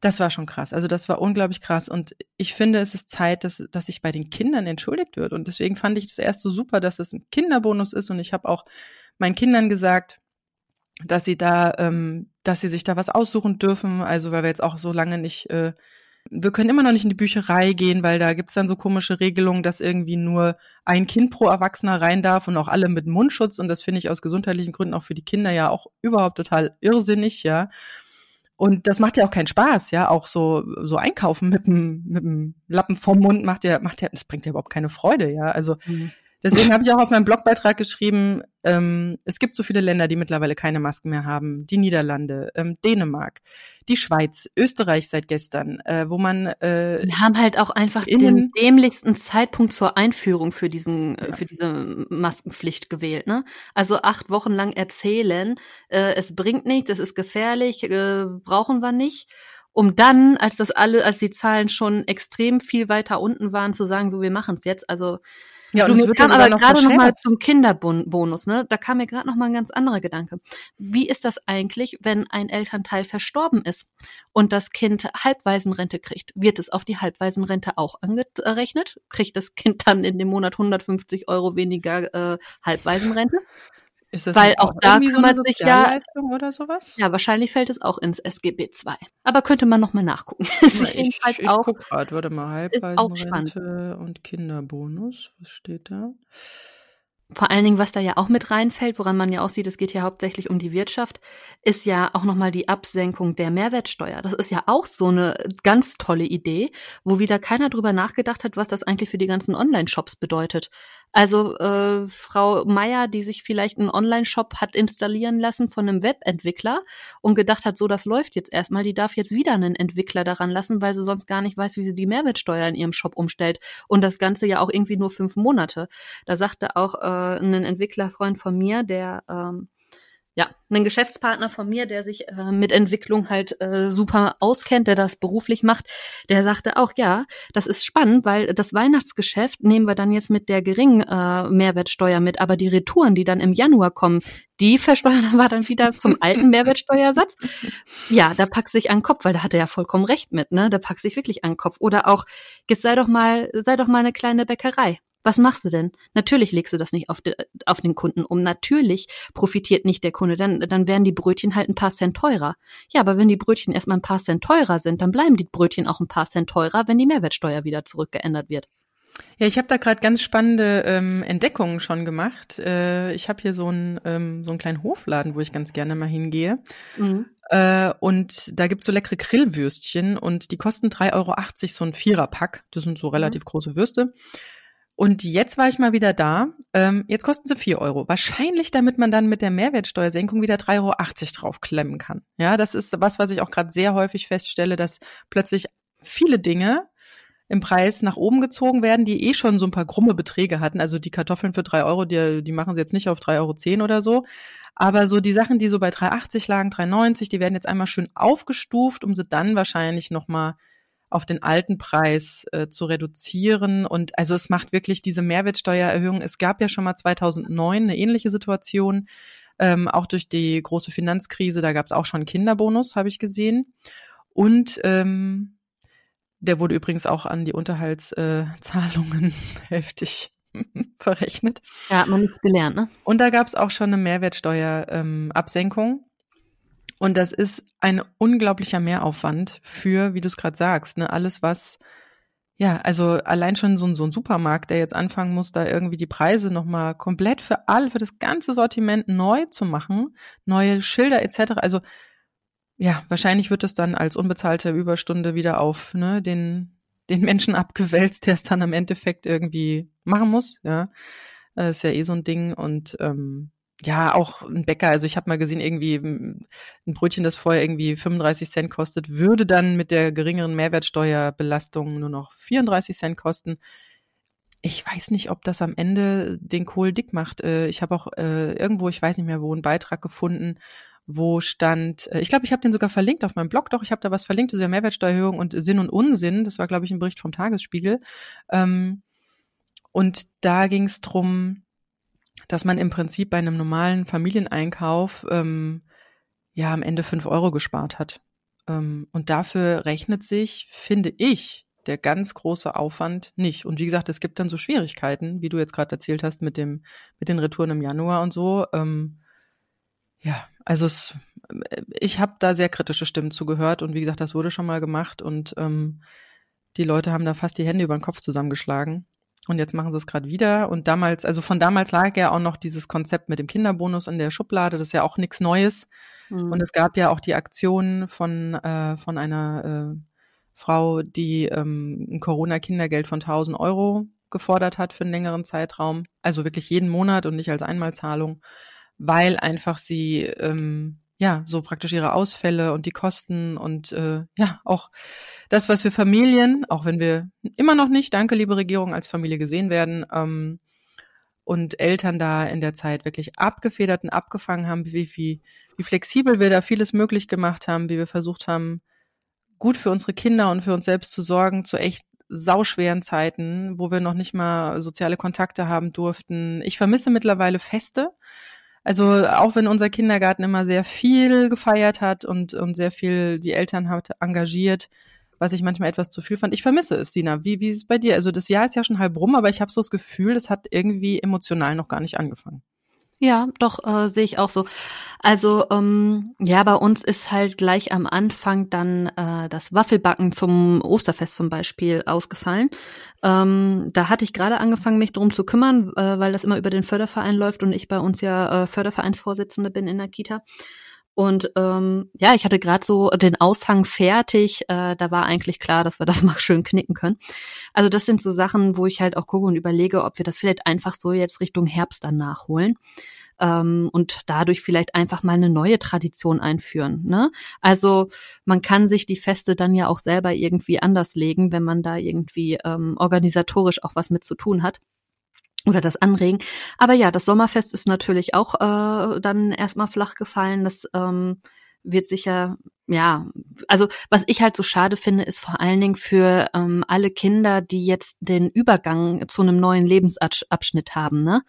S2: Das war schon krass. Also das war unglaublich krass. Und ich finde, es ist Zeit, dass, dass sich bei den Kindern entschuldigt wird. Und deswegen fand ich das erst so super, dass es ein Kinderbonus ist. Und ich habe auch meinen Kindern gesagt, dass sie da, ähm, dass sie sich da was aussuchen dürfen. Also weil wir jetzt auch so lange nicht äh, wir können immer noch nicht in die Bücherei gehen, weil da gibt's dann so komische Regelungen, dass irgendwie nur ein Kind pro Erwachsener rein darf und auch alle mit Mundschutz. Und das finde ich aus gesundheitlichen Gründen auch für die Kinder ja auch überhaupt total irrsinnig, ja. Und das macht ja auch keinen Spaß, ja. Auch so, so einkaufen mit dem, mit dem Lappen vom Mund macht ja, macht ja, das bringt ja überhaupt keine Freude, ja. Also, mhm. Deswegen habe ich auch auf meinem Blogbeitrag geschrieben, ähm, es gibt so viele Länder, die mittlerweile keine Masken mehr haben. Die Niederlande, ähm, Dänemark, die Schweiz, Österreich seit gestern, äh, wo man äh,
S1: Wir haben halt auch einfach den dämlichsten Zeitpunkt zur Einführung für diesen äh, ja. für diese Maskenpflicht gewählt. Ne? Also acht Wochen lang erzählen, äh, es bringt nichts, es ist gefährlich, äh, brauchen wir nicht um dann, als das alle, als die Zahlen schon extrem viel weiter unten waren, zu sagen, so wir machen es jetzt. Also ja, und es wird kam aber gerade noch mal zum Kinderbonus, ne? Da kam mir gerade noch mal ein ganz anderer Gedanke. Wie ist das eigentlich, wenn ein Elternteil verstorben ist und das Kind Halbwaisenrente kriegt? Wird es auf die Halbwaisenrente auch angerechnet? Kriegt das Kind dann in dem Monat 150 Euro weniger äh, Halbwaisenrente?
S2: Ist das Weil auch da kümmert so sich ja
S1: oder sowas? Ja, wahrscheinlich fällt es auch ins SGB II. Aber könnte man noch mal nachgucken.
S2: ich ich, ich auch, guck grad, warte mal, Halbwaisenrente und Kinderbonus, was steht da?
S1: Vor allen Dingen, was da ja auch mit reinfällt, woran man ja auch sieht, es geht hier hauptsächlich um die Wirtschaft, ist ja auch nochmal die Absenkung der Mehrwertsteuer. Das ist ja auch so eine ganz tolle Idee, wo wieder keiner drüber nachgedacht hat, was das eigentlich für die ganzen Online-Shops bedeutet. Also äh, Frau Meier, die sich vielleicht einen Online-Shop hat installieren lassen von einem Webentwickler und gedacht hat, so das läuft jetzt erstmal, die darf jetzt wieder einen Entwickler daran lassen, weil sie sonst gar nicht weiß, wie sie die Mehrwertsteuer in ihrem Shop umstellt. Und das Ganze ja auch irgendwie nur fünf Monate. Da sagte auch äh, ein Entwicklerfreund von mir, der ähm, ja, einen Geschäftspartner von mir, der sich äh, mit Entwicklung halt äh, super auskennt, der das beruflich macht, der sagte auch, ja, das ist spannend, weil das Weihnachtsgeschäft nehmen wir dann jetzt mit der geringen äh, Mehrwertsteuer mit, aber die Retouren, die dann im Januar kommen, die versteuern wir dann wieder zum alten Mehrwertsteuersatz. Ja, da packt sich an den Kopf, weil da hat er ja vollkommen recht mit, ne? Da packt sich wirklich an den Kopf. Oder auch, jetzt sei doch mal, sei doch mal eine kleine Bäckerei. Was machst du denn? Natürlich legst du das nicht auf, de, auf den Kunden um. Natürlich profitiert nicht der Kunde. Dann, dann werden die Brötchen halt ein paar Cent teurer. Ja, aber wenn die Brötchen erstmal ein paar Cent teurer sind, dann bleiben die Brötchen auch ein paar Cent teurer, wenn die Mehrwertsteuer wieder zurückgeändert wird.
S2: Ja, ich habe da gerade ganz spannende ähm, Entdeckungen schon gemacht. Äh, ich habe hier so einen ähm, so einen kleinen Hofladen, wo ich ganz gerne mal hingehe. Mhm. Äh, und da gibt's so leckere Grillwürstchen und die kosten 3,80 Euro so ein Viererpack. Das sind so mhm. relativ mhm. große Würste. Und jetzt war ich mal wieder da. Ähm, jetzt kosten sie vier Euro. Wahrscheinlich, damit man dann mit der Mehrwertsteuersenkung wieder 3,80 Euro draufklemmen kann. Ja, das ist was, was ich auch gerade sehr häufig feststelle, dass plötzlich viele Dinge im Preis nach oben gezogen werden, die eh schon so ein paar krumme Beträge hatten. Also die Kartoffeln für drei Euro, die, die machen sie jetzt nicht auf 3,10 Euro oder so. Aber so die Sachen, die so bei 3,80 lagen, 3,90, die werden jetzt einmal schön aufgestuft, um sie dann wahrscheinlich nochmal auf den alten Preis äh, zu reduzieren. Und also es macht wirklich diese Mehrwertsteuererhöhung. Es gab ja schon mal 2009 eine ähnliche Situation, ähm, auch durch die große Finanzkrise. Da gab es auch schon Kinderbonus, habe ich gesehen. Und ähm, der wurde übrigens auch an die Unterhaltszahlungen äh, heftig verrechnet.
S1: Ja, hat man nichts gelernt, ne?
S2: Und da gab es auch schon eine Mehrwertsteuerabsenkung. Ähm, und das ist ein unglaublicher Mehraufwand für, wie du es gerade sagst, ne, alles was ja, also allein schon so, so ein Supermarkt, der jetzt anfangen muss, da irgendwie die Preise nochmal komplett für alle, für das ganze Sortiment neu zu machen, neue Schilder etc. Also ja, wahrscheinlich wird es dann als unbezahlte Überstunde wieder auf ne, den, den Menschen abgewälzt, der es dann am Endeffekt irgendwie machen muss. Ja, das ist ja eh so ein Ding und ähm, ja, auch ein Bäcker, also ich habe mal gesehen, irgendwie ein Brötchen, das vorher irgendwie 35 Cent kostet, würde dann mit der geringeren Mehrwertsteuerbelastung nur noch 34 Cent kosten. Ich weiß nicht, ob das am Ende den Kohl dick macht. Äh, ich habe auch äh, irgendwo, ich weiß nicht mehr wo, einen Beitrag gefunden, wo stand, äh, ich glaube, ich habe den sogar verlinkt auf meinem Blog, doch, ich habe da was verlinkt zu der Mehrwertsteuererhöhung und Sinn und Unsinn. Das war, glaube ich, ein Bericht vom Tagesspiegel. Ähm, und da ging es drum, dass man im Prinzip bei einem normalen Familieneinkauf ähm, ja am Ende fünf Euro gespart hat. Ähm, und dafür rechnet sich, finde ich, der ganz große Aufwand nicht. Und wie gesagt, es gibt dann so Schwierigkeiten, wie du jetzt gerade erzählt hast, mit dem, mit den Retouren im Januar und so. Ähm, ja, also es, ich habe da sehr kritische Stimmen zugehört und wie gesagt, das wurde schon mal gemacht und ähm, die Leute haben da fast die Hände über den Kopf zusammengeschlagen. Und jetzt machen sie es gerade wieder. Und damals, also von damals lag ja auch noch dieses Konzept mit dem Kinderbonus in der Schublade. Das ist ja auch nichts Neues. Mhm. Und es gab ja auch die Aktion von, äh, von einer äh, Frau, die ähm, ein Corona-Kindergeld von 1000 Euro gefordert hat für einen längeren Zeitraum. Also wirklich jeden Monat und nicht als Einmalzahlung, weil einfach sie ähm, ja, so praktisch ihre Ausfälle und die Kosten und äh, ja, auch das, was wir Familien, auch wenn wir immer noch nicht, danke liebe Regierung, als Familie gesehen werden, ähm, und Eltern da in der Zeit wirklich abgefedert und abgefangen haben, wie, wie, wie flexibel wir da vieles möglich gemacht haben, wie wir versucht haben, gut für unsere Kinder und für uns selbst zu sorgen, zu echt sauschweren Zeiten, wo wir noch nicht mal soziale Kontakte haben durften. Ich vermisse mittlerweile Feste. Also auch wenn unser Kindergarten immer sehr viel gefeiert hat und, und sehr viel die Eltern hat engagiert, was ich manchmal etwas zu viel fand. Ich vermisse es, Sina. Wie, wie ist es bei dir? Also das Jahr ist ja schon halb rum, aber ich habe so das Gefühl, es hat irgendwie emotional noch gar nicht angefangen.
S1: Ja, doch, äh, sehe ich auch so. Also ähm, ja, bei uns ist halt gleich am Anfang dann äh, das Waffelbacken zum Osterfest zum Beispiel ausgefallen. Ähm, da hatte ich gerade angefangen, mich drum zu kümmern, äh, weil das immer über den Förderverein läuft und ich bei uns ja äh, Fördervereinsvorsitzende bin in der Kita. Und ähm, ja, ich hatte gerade so den Aushang fertig. Äh, da war eigentlich klar, dass wir das mal schön knicken können. Also das sind so Sachen, wo ich halt auch gucke und überlege, ob wir das vielleicht einfach so jetzt Richtung Herbst dann nachholen ähm, und dadurch vielleicht einfach mal eine neue Tradition einführen. Ne? Also man kann sich die Feste dann ja auch selber irgendwie anders legen, wenn man da irgendwie ähm, organisatorisch auch was mit zu tun hat oder das anregen. Aber ja, das Sommerfest ist natürlich auch äh, dann erstmal flach gefallen. Das ähm, wird sicher ja, also was ich halt so schade finde, ist vor allen Dingen für ähm, alle Kinder, die jetzt den Übergang zu einem neuen Lebensabschnitt haben, ne?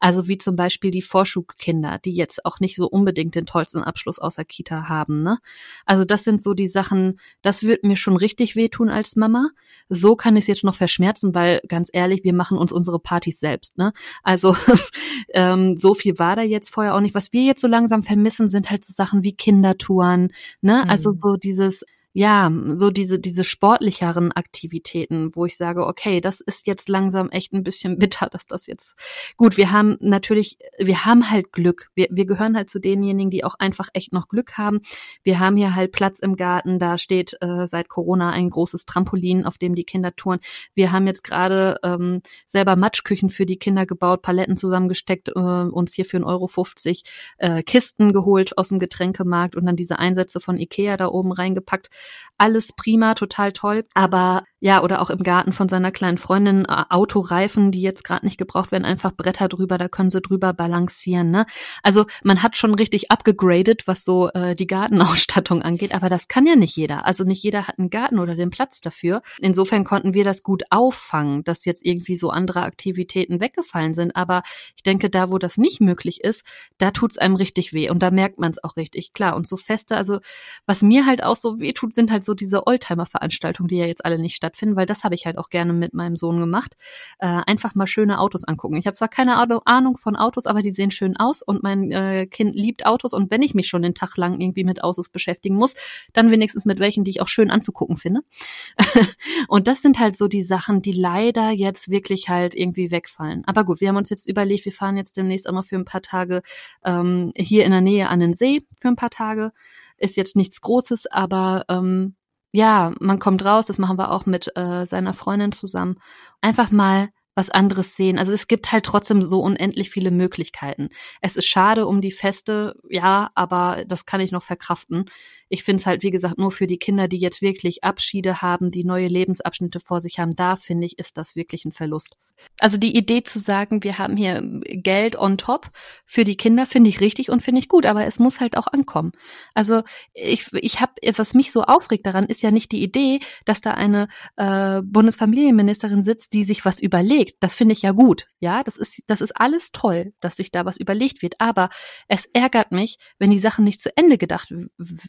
S1: Also wie zum Beispiel die Vorschulkinder, die jetzt auch nicht so unbedingt den tollsten Abschluss außer Kita haben, ne? Also das sind so die Sachen, das wird mir schon richtig wehtun als Mama. So kann ich es jetzt noch verschmerzen, weil ganz ehrlich, wir machen uns unsere Partys selbst, ne? Also ähm, so viel war da jetzt vorher auch nicht. Was wir jetzt so langsam vermissen, sind halt so Sachen wie Kindertouren, ne? Also mhm. so dieses ja, so diese, diese sportlicheren Aktivitäten, wo ich sage, okay, das ist jetzt langsam echt ein bisschen bitter, dass das jetzt, gut, wir haben natürlich, wir haben halt Glück. Wir, wir gehören halt zu denjenigen, die auch einfach echt noch Glück haben. Wir haben hier halt Platz im Garten, da steht äh, seit Corona ein großes Trampolin, auf dem die Kinder touren. Wir haben jetzt gerade ähm, selber Matschküchen für die Kinder gebaut, Paletten zusammengesteckt, äh, uns hier für 1,50 Euro 50 äh, Kisten geholt aus dem Getränkemarkt und dann diese Einsätze von Ikea da oben reingepackt alles prima, total toll. Aber ja, oder auch im Garten von seiner kleinen Freundin äh, Autoreifen, die jetzt gerade nicht gebraucht werden, einfach Bretter drüber, da können sie drüber balancieren. Ne? Also man hat schon richtig abgegradet, was so äh, die Gartenausstattung angeht, aber das kann ja nicht jeder. Also nicht jeder hat einen Garten oder den Platz dafür. Insofern konnten wir das gut auffangen, dass jetzt irgendwie so andere Aktivitäten weggefallen sind. Aber ich denke, da, wo das nicht möglich ist, da tut's einem richtig weh und da merkt man es auch richtig. Klar, und so feste, also was mir halt auch so weh tut, sind halt so diese Oldtimer-Veranstaltungen, die ja jetzt alle nicht stattfinden stattfinden, weil das habe ich halt auch gerne mit meinem Sohn gemacht. Äh, einfach mal schöne Autos angucken. Ich habe zwar keine Ahnung von Autos, aber die sehen schön aus und mein äh, Kind liebt Autos und wenn ich mich schon den Tag lang irgendwie mit Autos beschäftigen muss, dann wenigstens mit welchen, die ich auch schön anzugucken finde. und das sind halt so die Sachen, die leider jetzt wirklich halt irgendwie wegfallen. Aber gut, wir haben uns jetzt überlegt, wir fahren jetzt demnächst auch noch für ein paar Tage ähm, hier in der Nähe an den See für ein paar Tage. Ist jetzt nichts Großes, aber ähm, ja, man kommt raus, das machen wir auch mit äh, seiner Freundin zusammen. Einfach mal was anderes sehen. Also es gibt halt trotzdem so unendlich viele Möglichkeiten. Es ist schade um die Feste, ja, aber das kann ich noch verkraften. Ich finde es halt, wie gesagt, nur für die Kinder, die jetzt wirklich Abschiede haben, die neue Lebensabschnitte vor sich haben, da finde ich, ist das wirklich ein Verlust. Also die Idee zu sagen, wir haben hier Geld on top für die Kinder, finde ich richtig und finde ich gut, aber es muss halt auch ankommen. Also ich, ich habe, was mich so aufregt daran, ist ja nicht die Idee, dass da eine äh, Bundesfamilienministerin sitzt, die sich was überlegt. Das finde ich ja gut. Ja, das ist, das ist alles toll, dass sich da was überlegt wird. Aber es ärgert mich, wenn die Sachen nicht zu Ende gedacht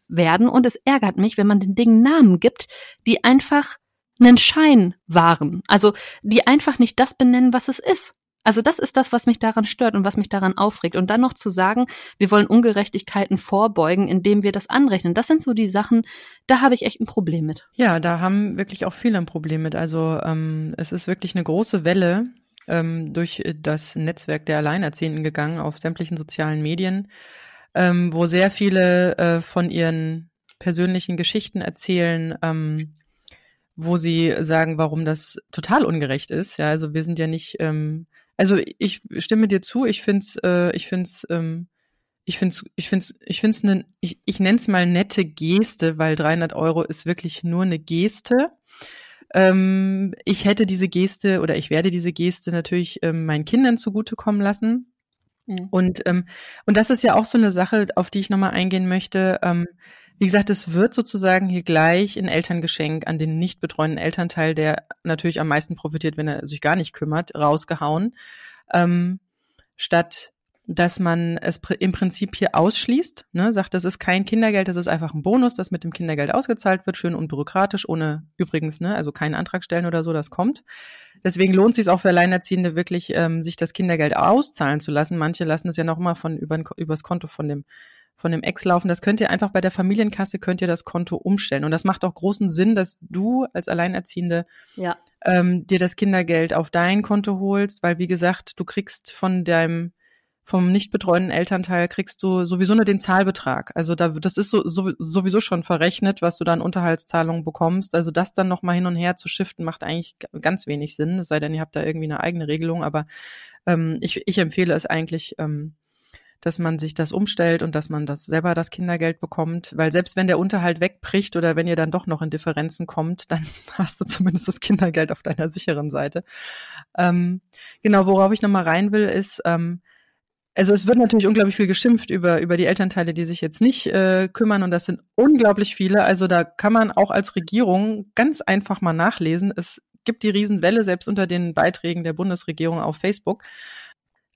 S1: werden und es ärgert mich, wenn man den Dingen Namen gibt, die einfach einen Schein waren. Also die einfach nicht das benennen, was es ist. Also das ist das, was mich daran stört und was mich daran aufregt. Und dann noch zu sagen, wir wollen Ungerechtigkeiten vorbeugen, indem wir das anrechnen. Das sind so die Sachen, da habe ich echt ein Problem mit.
S2: Ja, da haben wirklich auch viele ein Problem mit. Also ähm, es ist wirklich eine große Welle ähm, durch das Netzwerk der Alleinerziehenden gegangen auf sämtlichen sozialen Medien ähm, wo sehr viele äh, von ihren persönlichen Geschichten erzählen, ähm, wo sie sagen, warum das total ungerecht ist. Ja, also wir sind ja nicht, ähm, also ich stimme dir zu, ich find's, äh, ich find's, ähm, ich find's, ich find's, ich find's ne, ich, ich nenn's mal nette Geste, weil 300 Euro ist wirklich nur eine Geste. Ähm, ich hätte diese Geste oder ich werde diese Geste natürlich ähm, meinen Kindern zugutekommen lassen. Mhm. Und, ähm, und das ist ja auch so eine Sache, auf die ich nochmal eingehen möchte. Ähm, wie gesagt, es wird sozusagen hier gleich ein Elterngeschenk an den nicht betreuenden Elternteil, der natürlich am meisten profitiert, wenn er sich gar nicht kümmert, rausgehauen. Ähm, statt dass man es im Prinzip hier ausschließt, ne, sagt, das ist kein Kindergeld, das ist einfach ein Bonus, das mit dem Kindergeld ausgezahlt wird, schön unbürokratisch, ohne übrigens, ne, also keinen Antrag stellen oder so, das kommt. Deswegen lohnt es sich auch für Alleinerziehende wirklich, ähm, sich das Kindergeld auszahlen zu lassen. Manche lassen es ja noch mal von über, übers Konto von dem von dem Ex laufen. Das könnt ihr einfach bei der Familienkasse könnt ihr das Konto umstellen. Und das macht auch großen Sinn, dass du als Alleinerziehende ja. ähm, dir das Kindergeld auf dein Konto holst, weil wie gesagt, du kriegst von deinem vom nicht betreuten Elternteil kriegst du sowieso nur den Zahlbetrag. Also da das ist so, so, sowieso schon verrechnet, was du dann Unterhaltszahlungen bekommst. Also das dann noch mal hin und her zu shiften macht eigentlich ganz wenig Sinn. Es sei denn, ihr habt da irgendwie eine eigene Regelung. Aber ähm, ich, ich empfehle es eigentlich, ähm, dass man sich das umstellt und dass man das selber das Kindergeld bekommt, weil selbst wenn der Unterhalt wegbricht oder wenn ihr dann doch noch in Differenzen kommt, dann hast du zumindest das Kindergeld auf deiner sicheren Seite. Ähm, genau, worauf ich nochmal rein will, ist, ähm, also es wird natürlich unglaublich viel geschimpft über, über die Elternteile, die sich jetzt nicht äh, kümmern und das sind unglaublich viele. Also da kann man auch als Regierung ganz einfach mal nachlesen. Es gibt die Riesenwelle selbst unter den Beiträgen der Bundesregierung auf Facebook.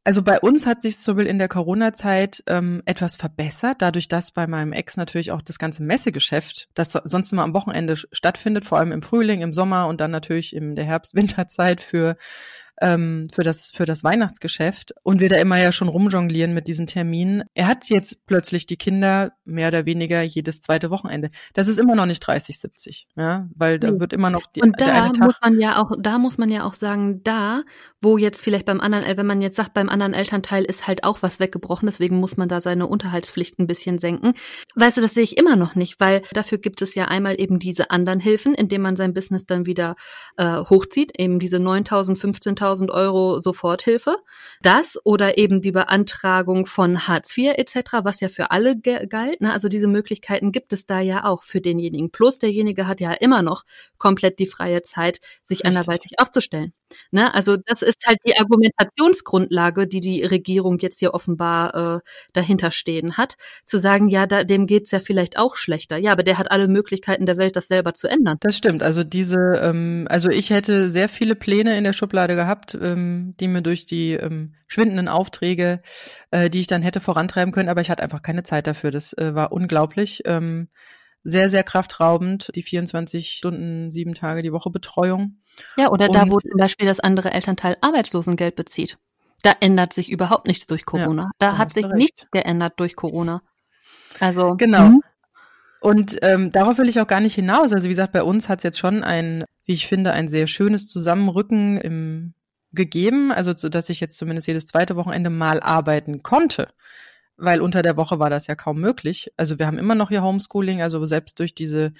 S2: Also bei uns hat sich sowohl in der Corona-Zeit ähm, etwas verbessert, dadurch, dass bei meinem Ex natürlich auch das ganze Messegeschäft, das sonst immer am Wochenende stattfindet, vor allem im Frühling, im Sommer und dann natürlich in der Herbst-Winterzeit für ähm, für das für das Weihnachtsgeschäft und wir da immer ja schon rumjonglieren mit diesen Terminen. Er hat jetzt plötzlich die Kinder mehr oder weniger jedes zweite Wochenende. Das ist immer noch nicht 30 70, ja, weil da wird immer noch die
S1: Und da muss man ja auch da muss man ja auch sagen, da wo jetzt vielleicht beim anderen wenn man jetzt sagt beim anderen Elternteil ist halt auch was weggebrochen, deswegen muss man da seine Unterhaltspflicht ein bisschen senken. Weißt du, das sehe ich immer noch nicht, weil dafür gibt es ja einmal eben diese anderen Hilfen, indem man sein Business dann wieder äh, hochzieht, eben diese 9000 15000 1000 Euro Soforthilfe. Das oder eben die Beantragung von Hartz IV etc., was ja für alle galt. Ne? Also diese Möglichkeiten gibt es da ja auch für denjenigen. Plus derjenige hat ja immer noch komplett die freie Zeit, sich Richtig. anderweitig aufzustellen. Ne? Also das ist halt die Argumentationsgrundlage, die die Regierung jetzt hier offenbar äh, dahinter stehen hat, zu sagen, ja, da, dem geht's ja vielleicht auch schlechter. Ja, aber der hat alle Möglichkeiten der Welt, das selber zu ändern.
S2: Das stimmt. Also diese, ähm, also ich hätte sehr viele Pläne in der Schublade gehabt, ähm, die mir durch die ähm, schwindenden Aufträge, äh, die ich dann hätte vorantreiben können, aber ich hatte einfach keine Zeit dafür. Das äh, war unglaublich. Ähm, sehr, sehr kraftraubend, die 24 Stunden, sieben Tage die Woche Betreuung.
S1: Ja, oder da, wo zum Beispiel das andere Elternteil Arbeitslosengeld bezieht. Da ändert sich überhaupt nichts durch Corona. Ja, da hat sich nichts geändert durch Corona.
S2: Also genau. Mh. Und ähm, darauf will ich auch gar nicht hinaus. Also wie gesagt, bei uns hat es jetzt schon ein, wie ich finde, ein sehr schönes Zusammenrücken im, gegeben, also so, dass ich jetzt zumindest jedes zweite Wochenende mal arbeiten konnte weil unter der Woche war das ja kaum möglich. Also wir haben immer noch hier Homeschooling, also selbst durch diese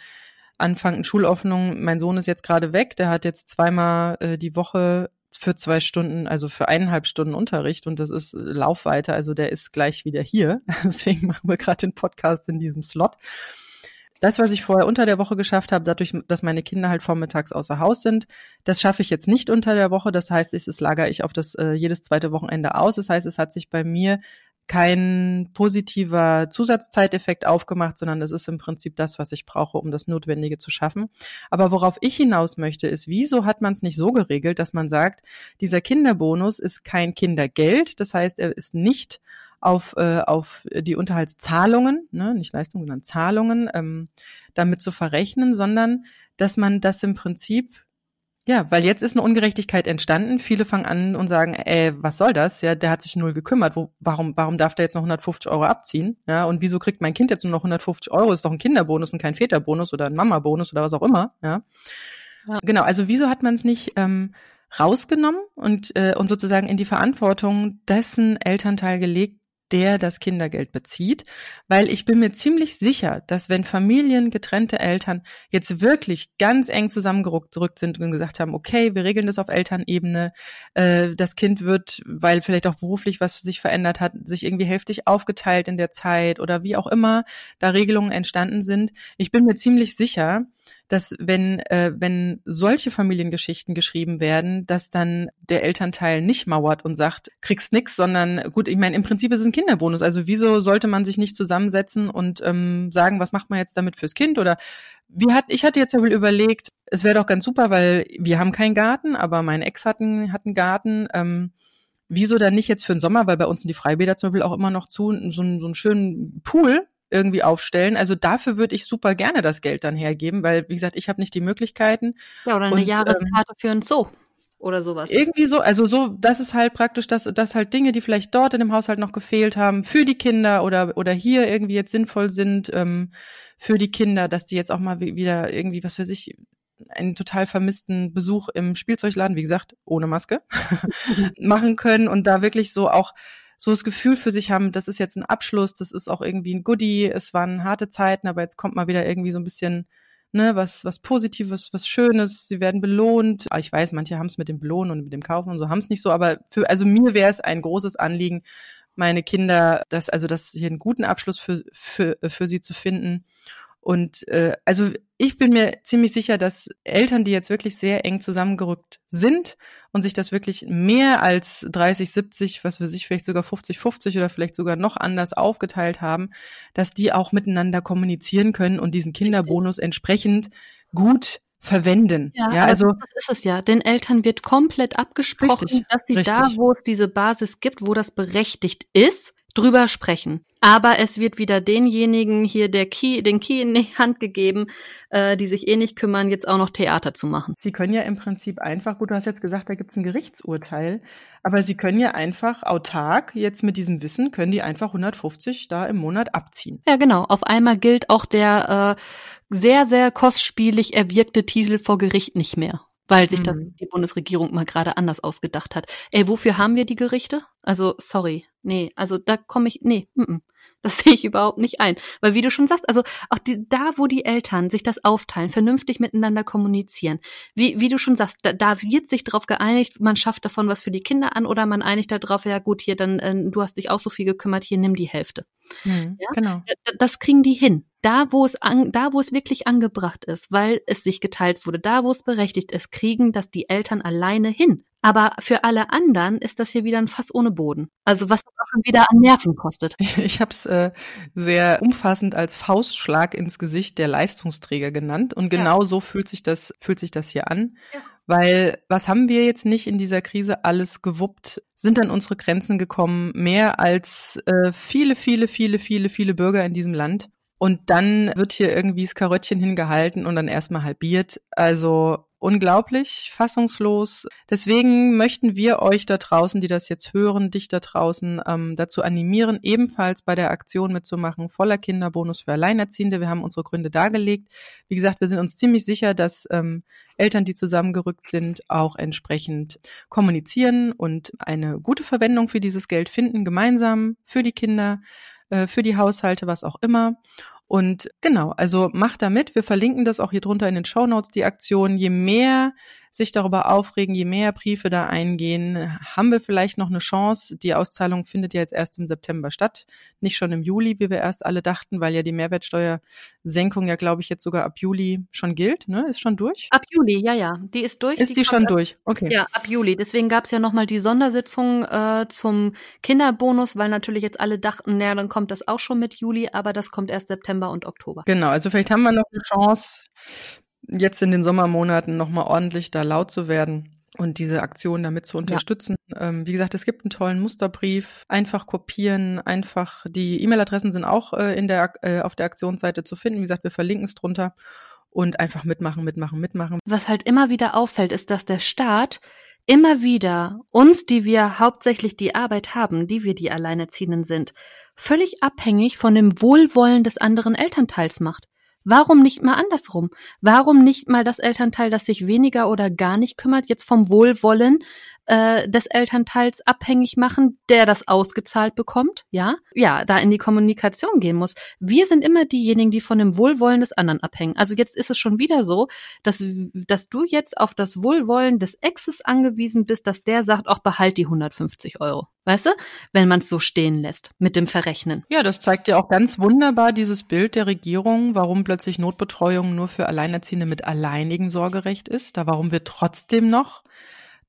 S2: anfangenden Schulöffnungen. Mein Sohn ist jetzt gerade weg, der hat jetzt zweimal äh, die Woche für zwei Stunden, also für eineinhalb Stunden Unterricht und das ist Laufweite, also der ist gleich wieder hier. Deswegen machen wir gerade den Podcast in diesem Slot. Das, was ich vorher unter der Woche geschafft habe, dadurch, dass meine Kinder halt vormittags außer Haus sind, das schaffe ich jetzt nicht unter der Woche. Das heißt, das lagere ich auf das äh, jedes zweite Wochenende aus. Das heißt, es hat sich bei mir kein positiver Zusatzzeiteffekt aufgemacht, sondern das ist im Prinzip das, was ich brauche, um das Notwendige zu schaffen. Aber worauf ich hinaus möchte, ist, wieso hat man es nicht so geregelt, dass man sagt, dieser Kinderbonus ist kein Kindergeld, das heißt, er ist nicht auf, äh, auf die Unterhaltszahlungen, ne, nicht Leistungen, sondern Zahlungen ähm, damit zu verrechnen, sondern dass man das im Prinzip ja, weil jetzt ist eine Ungerechtigkeit entstanden. Viele fangen an und sagen, ey, was soll das? Ja, der hat sich null gekümmert. Wo, warum, warum darf der jetzt noch 150 Euro abziehen? Ja, und wieso kriegt mein Kind jetzt nur noch 150 Euro? Ist doch ein Kinderbonus und kein Väterbonus oder ein Mama-Bonus oder was auch immer. Ja. ja. Genau, also wieso hat man es nicht ähm, rausgenommen und, äh, und sozusagen in die Verantwortung dessen Elternteil gelegt, der das Kindergeld bezieht, weil ich bin mir ziemlich sicher, dass wenn Familien, getrennte Eltern jetzt wirklich ganz eng zusammengerückt sind und gesagt haben, okay, wir regeln das auf Elternebene, äh, das Kind wird, weil vielleicht auch beruflich was sich verändert hat, sich irgendwie hälftig aufgeteilt in der Zeit oder wie auch immer da Regelungen entstanden sind. Ich bin mir ziemlich sicher, dass wenn, äh, wenn solche Familiengeschichten geschrieben werden, dass dann der Elternteil nicht mauert und sagt, kriegst nix, sondern gut, ich meine, im Prinzip ist es ein Kinderbonus. Also wieso sollte man sich nicht zusammensetzen und ähm, sagen, was macht man jetzt damit fürs Kind? Oder wie hat, ich hatte jetzt ja wohl überlegt, es wäre doch ganz super, weil wir haben keinen Garten, aber mein Ex hat einen, hat einen Garten. Ähm, wieso dann nicht jetzt für den Sommer, weil bei uns sind die Freibäder zum Beispiel auch immer noch zu, so, einen, so einen schönen Pool irgendwie aufstellen. Also dafür würde ich super gerne das Geld dann hergeben, weil, wie gesagt, ich habe nicht die Möglichkeiten.
S1: Ja, oder eine und, Jahreskarte ähm, für einen Zoo oder sowas.
S2: Irgendwie so, also so, das ist halt praktisch, dass, dass halt Dinge, die vielleicht dort in dem Haushalt noch gefehlt haben, für die Kinder oder, oder hier irgendwie jetzt sinnvoll sind, ähm, für die Kinder, dass die jetzt auch mal wieder irgendwie, was für sich, einen total vermissten Besuch im Spielzeugladen, wie gesagt, ohne Maske, machen können und da wirklich so auch so das Gefühl für sich haben, das ist jetzt ein Abschluss, das ist auch irgendwie ein Goodie, es waren harte Zeiten, aber jetzt kommt mal wieder irgendwie so ein bisschen ne, was, was Positives, was Schönes, sie werden belohnt. Ah, ich weiß, manche haben es mit dem Belohnen und mit dem Kaufen und so haben es nicht so, aber für, also mir wäre es ein großes Anliegen, meine Kinder, das, also das hier einen guten Abschluss für, für, für sie zu finden und äh, also ich bin mir ziemlich sicher, dass Eltern, die jetzt wirklich sehr eng zusammengerückt sind und sich das wirklich mehr als 30, 70, was für sich vielleicht sogar 50, 50 oder vielleicht sogar noch anders aufgeteilt haben, dass die auch miteinander kommunizieren können und diesen Kinderbonus entsprechend gut verwenden.
S1: Ja, ja also das ist es ja. Den Eltern wird komplett abgesprochen, richtig, dass sie richtig. da, wo es diese Basis gibt, wo das berechtigt ist, drüber sprechen. Aber es wird wieder denjenigen hier der Key, den Key in die Hand gegeben, äh, die sich eh nicht kümmern, jetzt auch noch Theater zu machen.
S2: Sie können ja im Prinzip einfach, gut, du hast jetzt gesagt, da gibt es ein Gerichtsurteil, aber Sie können ja einfach autark, jetzt mit diesem Wissen, können die einfach 150 da im Monat abziehen.
S1: Ja, genau. Auf einmal gilt auch der äh, sehr, sehr kostspielig erwirkte Titel vor Gericht nicht mehr weil sich mhm. das die Bundesregierung mal gerade anders ausgedacht hat. Ey, wofür haben wir die Gerichte? Also, sorry. Nee, also da komme ich, nee, m -m. Das sehe ich überhaupt nicht ein. Weil wie du schon sagst, also auch die, da, wo die Eltern sich das aufteilen, vernünftig miteinander kommunizieren, wie, wie du schon sagst, da, da wird sich darauf geeinigt, man schafft davon was für die Kinder an oder man einigt darauf, ja gut, hier, dann, äh, du hast dich auch so viel gekümmert, hier nimm die Hälfte. Mhm, ja? Genau. Das kriegen die hin. Da, wo es an, da, wo es wirklich angebracht ist, weil es sich geteilt wurde, da, wo es berechtigt ist, kriegen das die Eltern alleine hin. Aber für alle anderen ist das hier wieder ein Fass ohne Boden. Also was das auch schon wieder an Nerven kostet.
S2: Ich habe es äh, sehr umfassend als Faustschlag ins Gesicht der Leistungsträger genannt. Und genau ja. so fühlt sich das, fühlt sich das hier an. Ja. Weil was haben wir jetzt nicht in dieser Krise alles gewuppt, sind an unsere Grenzen gekommen, mehr als äh, viele, viele, viele, viele, viele Bürger in diesem Land. Und dann wird hier irgendwie das Karöttchen hingehalten und dann erstmal halbiert. Also unglaublich, fassungslos. Deswegen möchten wir euch da draußen, die das jetzt hören, dich da draußen ähm, dazu animieren, ebenfalls bei der Aktion mitzumachen. Voller Kinderbonus für Alleinerziehende. Wir haben unsere Gründe dargelegt. Wie gesagt, wir sind uns ziemlich sicher, dass ähm, Eltern, die zusammengerückt sind, auch entsprechend kommunizieren und eine gute Verwendung für dieses Geld finden, gemeinsam für die Kinder, äh, für die Haushalte, was auch immer. Und genau, also macht da mit. Wir verlinken das auch hier drunter in den Show Notes, die Aktion. Je mehr sich darüber aufregen, je mehr Briefe da eingehen, haben wir vielleicht noch eine Chance. Die Auszahlung findet ja jetzt erst im September statt, nicht schon im Juli, wie wir erst alle dachten, weil ja die Mehrwertsteuersenkung ja, glaube ich, jetzt sogar ab Juli schon gilt, ne? Ist schon durch?
S1: Ab Juli, ja, ja. Die ist durch.
S2: Ist die, die schon durch? Okay.
S1: Ja, ab Juli. Deswegen gab es ja nochmal die Sondersitzung äh, zum Kinderbonus, weil natürlich jetzt alle dachten, naja, dann kommt das auch schon mit Juli, aber das kommt erst September und Oktober.
S2: Genau, also vielleicht haben wir noch eine Chance, jetzt in den Sommermonaten nochmal ordentlich da laut zu werden und diese Aktion damit zu unterstützen. Ja. Ähm, wie gesagt, es gibt einen tollen Musterbrief. Einfach kopieren, einfach die E-Mail-Adressen sind auch äh, in der, äh, auf der Aktionsseite zu finden. Wie gesagt, wir verlinken es drunter und einfach mitmachen, mitmachen, mitmachen.
S1: Was halt immer wieder auffällt, ist, dass der Staat immer wieder uns, die wir hauptsächlich die Arbeit haben, die wir die Alleinerziehenden sind, völlig abhängig von dem Wohlwollen des anderen Elternteils macht. Warum nicht mal andersrum? Warum nicht mal das Elternteil, das sich weniger oder gar nicht kümmert, jetzt vom Wohlwollen äh, des Elternteils abhängig machen, der das ausgezahlt bekommt, ja, ja, da in die Kommunikation gehen muss. Wir sind immer diejenigen, die von dem Wohlwollen des anderen abhängen. Also jetzt ist es schon wieder so, dass, dass du jetzt auf das Wohlwollen des Exes angewiesen bist, dass der sagt, auch behalt die 150 Euro. Weißt du? Wenn man es so stehen lässt mit dem Verrechnen.
S2: Ja, das zeigt ja auch ganz wunderbar dieses Bild der Regierung, warum plötzlich Notbetreuung nur für Alleinerziehende mit alleinigen Sorgerecht ist, da warum wir trotzdem noch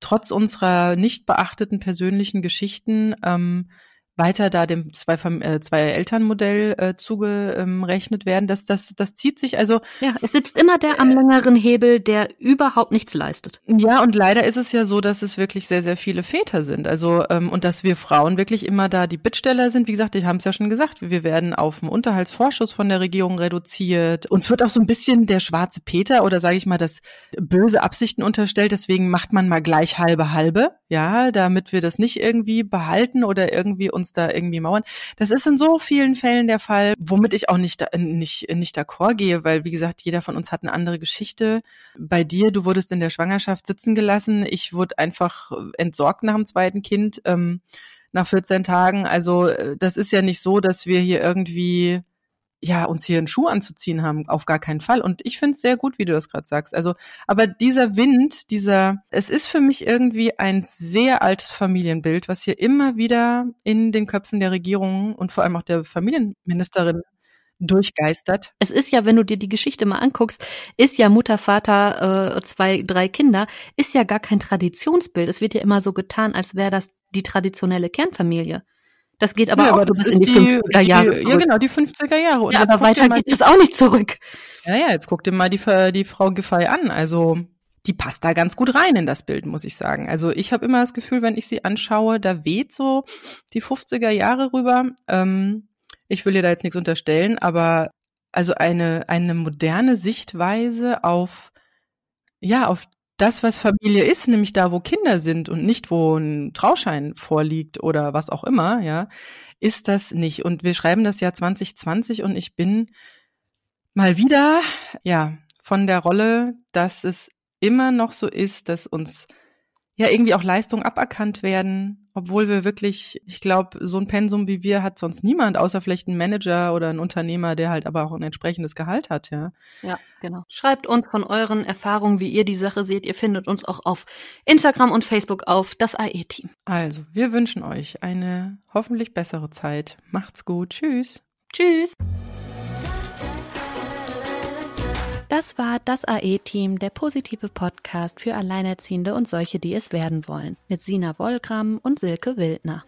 S2: trotz unserer nicht beachteten persönlichen Geschichten ähm, weiter da dem zwei, äh, zwei Elternmodell äh, zugerechnet werden. Das, das, das zieht sich also.
S1: Ja, es sitzt immer der am längeren Hebel, der überhaupt nichts leistet.
S2: Ja, und leider ist es ja so, dass es wirklich sehr, sehr viele Väter sind. Also ähm, und dass wir Frauen wirklich immer da die Bittsteller sind. Wie gesagt, ich habe es ja schon gesagt, wir werden auf dem Unterhaltsvorschuss von der Regierung reduziert. Uns wird auch so ein bisschen der schwarze Peter oder sage ich mal das böse Absichten unterstellt. Deswegen macht man mal gleich halbe halbe, ja, damit wir das nicht irgendwie behalten oder irgendwie uns uns da irgendwie mauern. Das ist in so vielen Fällen der Fall, womit ich auch nicht, nicht, nicht d'accord gehe, weil, wie gesagt, jeder von uns hat eine andere Geschichte. Bei dir, du wurdest in der Schwangerschaft sitzen gelassen. Ich wurde einfach entsorgt nach dem zweiten Kind, ähm, nach 14 Tagen. Also, äh, das ist ja nicht so, dass wir hier irgendwie ja, uns hier einen Schuh anzuziehen haben, auf gar keinen Fall. Und ich finde es sehr gut, wie du das gerade sagst. Also, aber dieser Wind, dieser, es ist für mich irgendwie ein sehr altes Familienbild, was hier immer wieder in den Köpfen der Regierung und vor allem auch der Familienministerin durchgeistert.
S1: Es ist ja, wenn du dir die Geschichte mal anguckst, ist ja Mutter, Vater, äh, zwei, drei Kinder, ist ja gar kein Traditionsbild. Es wird ja immer so getan, als wäre das die traditionelle Kernfamilie. Das geht aber ja, auch aber bis in die, die 50er Jahre.
S2: Die, ja, genau, die 50er Jahre.
S1: Und ja, aber weiter geht es auch nicht zurück.
S2: Ja, ja, jetzt guck dir mal die, die Frau Giffey an. Also, die passt da ganz gut rein in das Bild, muss ich sagen. Also, ich habe immer das Gefühl, wenn ich sie anschaue, da weht so die 50er Jahre rüber. Ähm, ich will ihr da jetzt nichts unterstellen, aber also eine, eine moderne Sichtweise auf ja, auf das, was Familie ist, nämlich da, wo Kinder sind und nicht, wo ein Trauschein vorliegt oder was auch immer, ja, ist das nicht. Und wir schreiben das Jahr 2020 und ich bin mal wieder, ja, von der Rolle, dass es immer noch so ist, dass uns ja irgendwie auch Leistungen aberkannt werden, obwohl wir wirklich, ich glaube, so ein Pensum wie wir hat sonst niemand, außer vielleicht ein Manager oder ein Unternehmer, der halt aber auch ein entsprechendes Gehalt hat, ja.
S1: Ja, genau. Schreibt uns von euren Erfahrungen, wie ihr die Sache seht. Ihr findet uns auch auf Instagram und Facebook auf das AE-Team.
S2: Also, wir wünschen euch eine hoffentlich bessere Zeit. Macht's gut. Tschüss.
S1: Tschüss. Das war das AE-Team, der positive Podcast für Alleinerziehende und solche, die es werden wollen, mit Sina Wollgramm und Silke Wildner.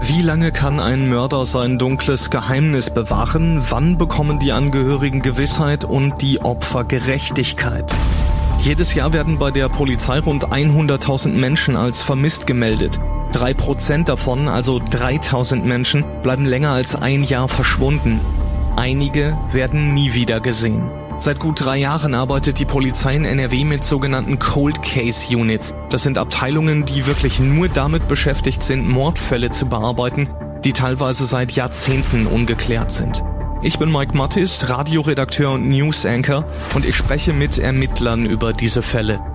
S3: Wie lange kann ein Mörder sein dunkles Geheimnis bewahren? Wann bekommen die Angehörigen Gewissheit und die Opfer Gerechtigkeit? Jedes Jahr werden bei der Polizei rund 100.000 Menschen als vermisst gemeldet. Drei Prozent davon, also 3000 Menschen, bleiben länger als ein Jahr verschwunden. Einige werden nie wieder gesehen. Seit gut drei Jahren arbeitet die Polizei in NRW mit sogenannten Cold Case Units. Das sind Abteilungen, die wirklich nur damit beschäftigt sind, Mordfälle zu bearbeiten, die teilweise seit Jahrzehnten ungeklärt sind. Ich bin Mike Mattis, Radioredakteur und News Anchor und ich spreche mit Ermittlern über diese Fälle.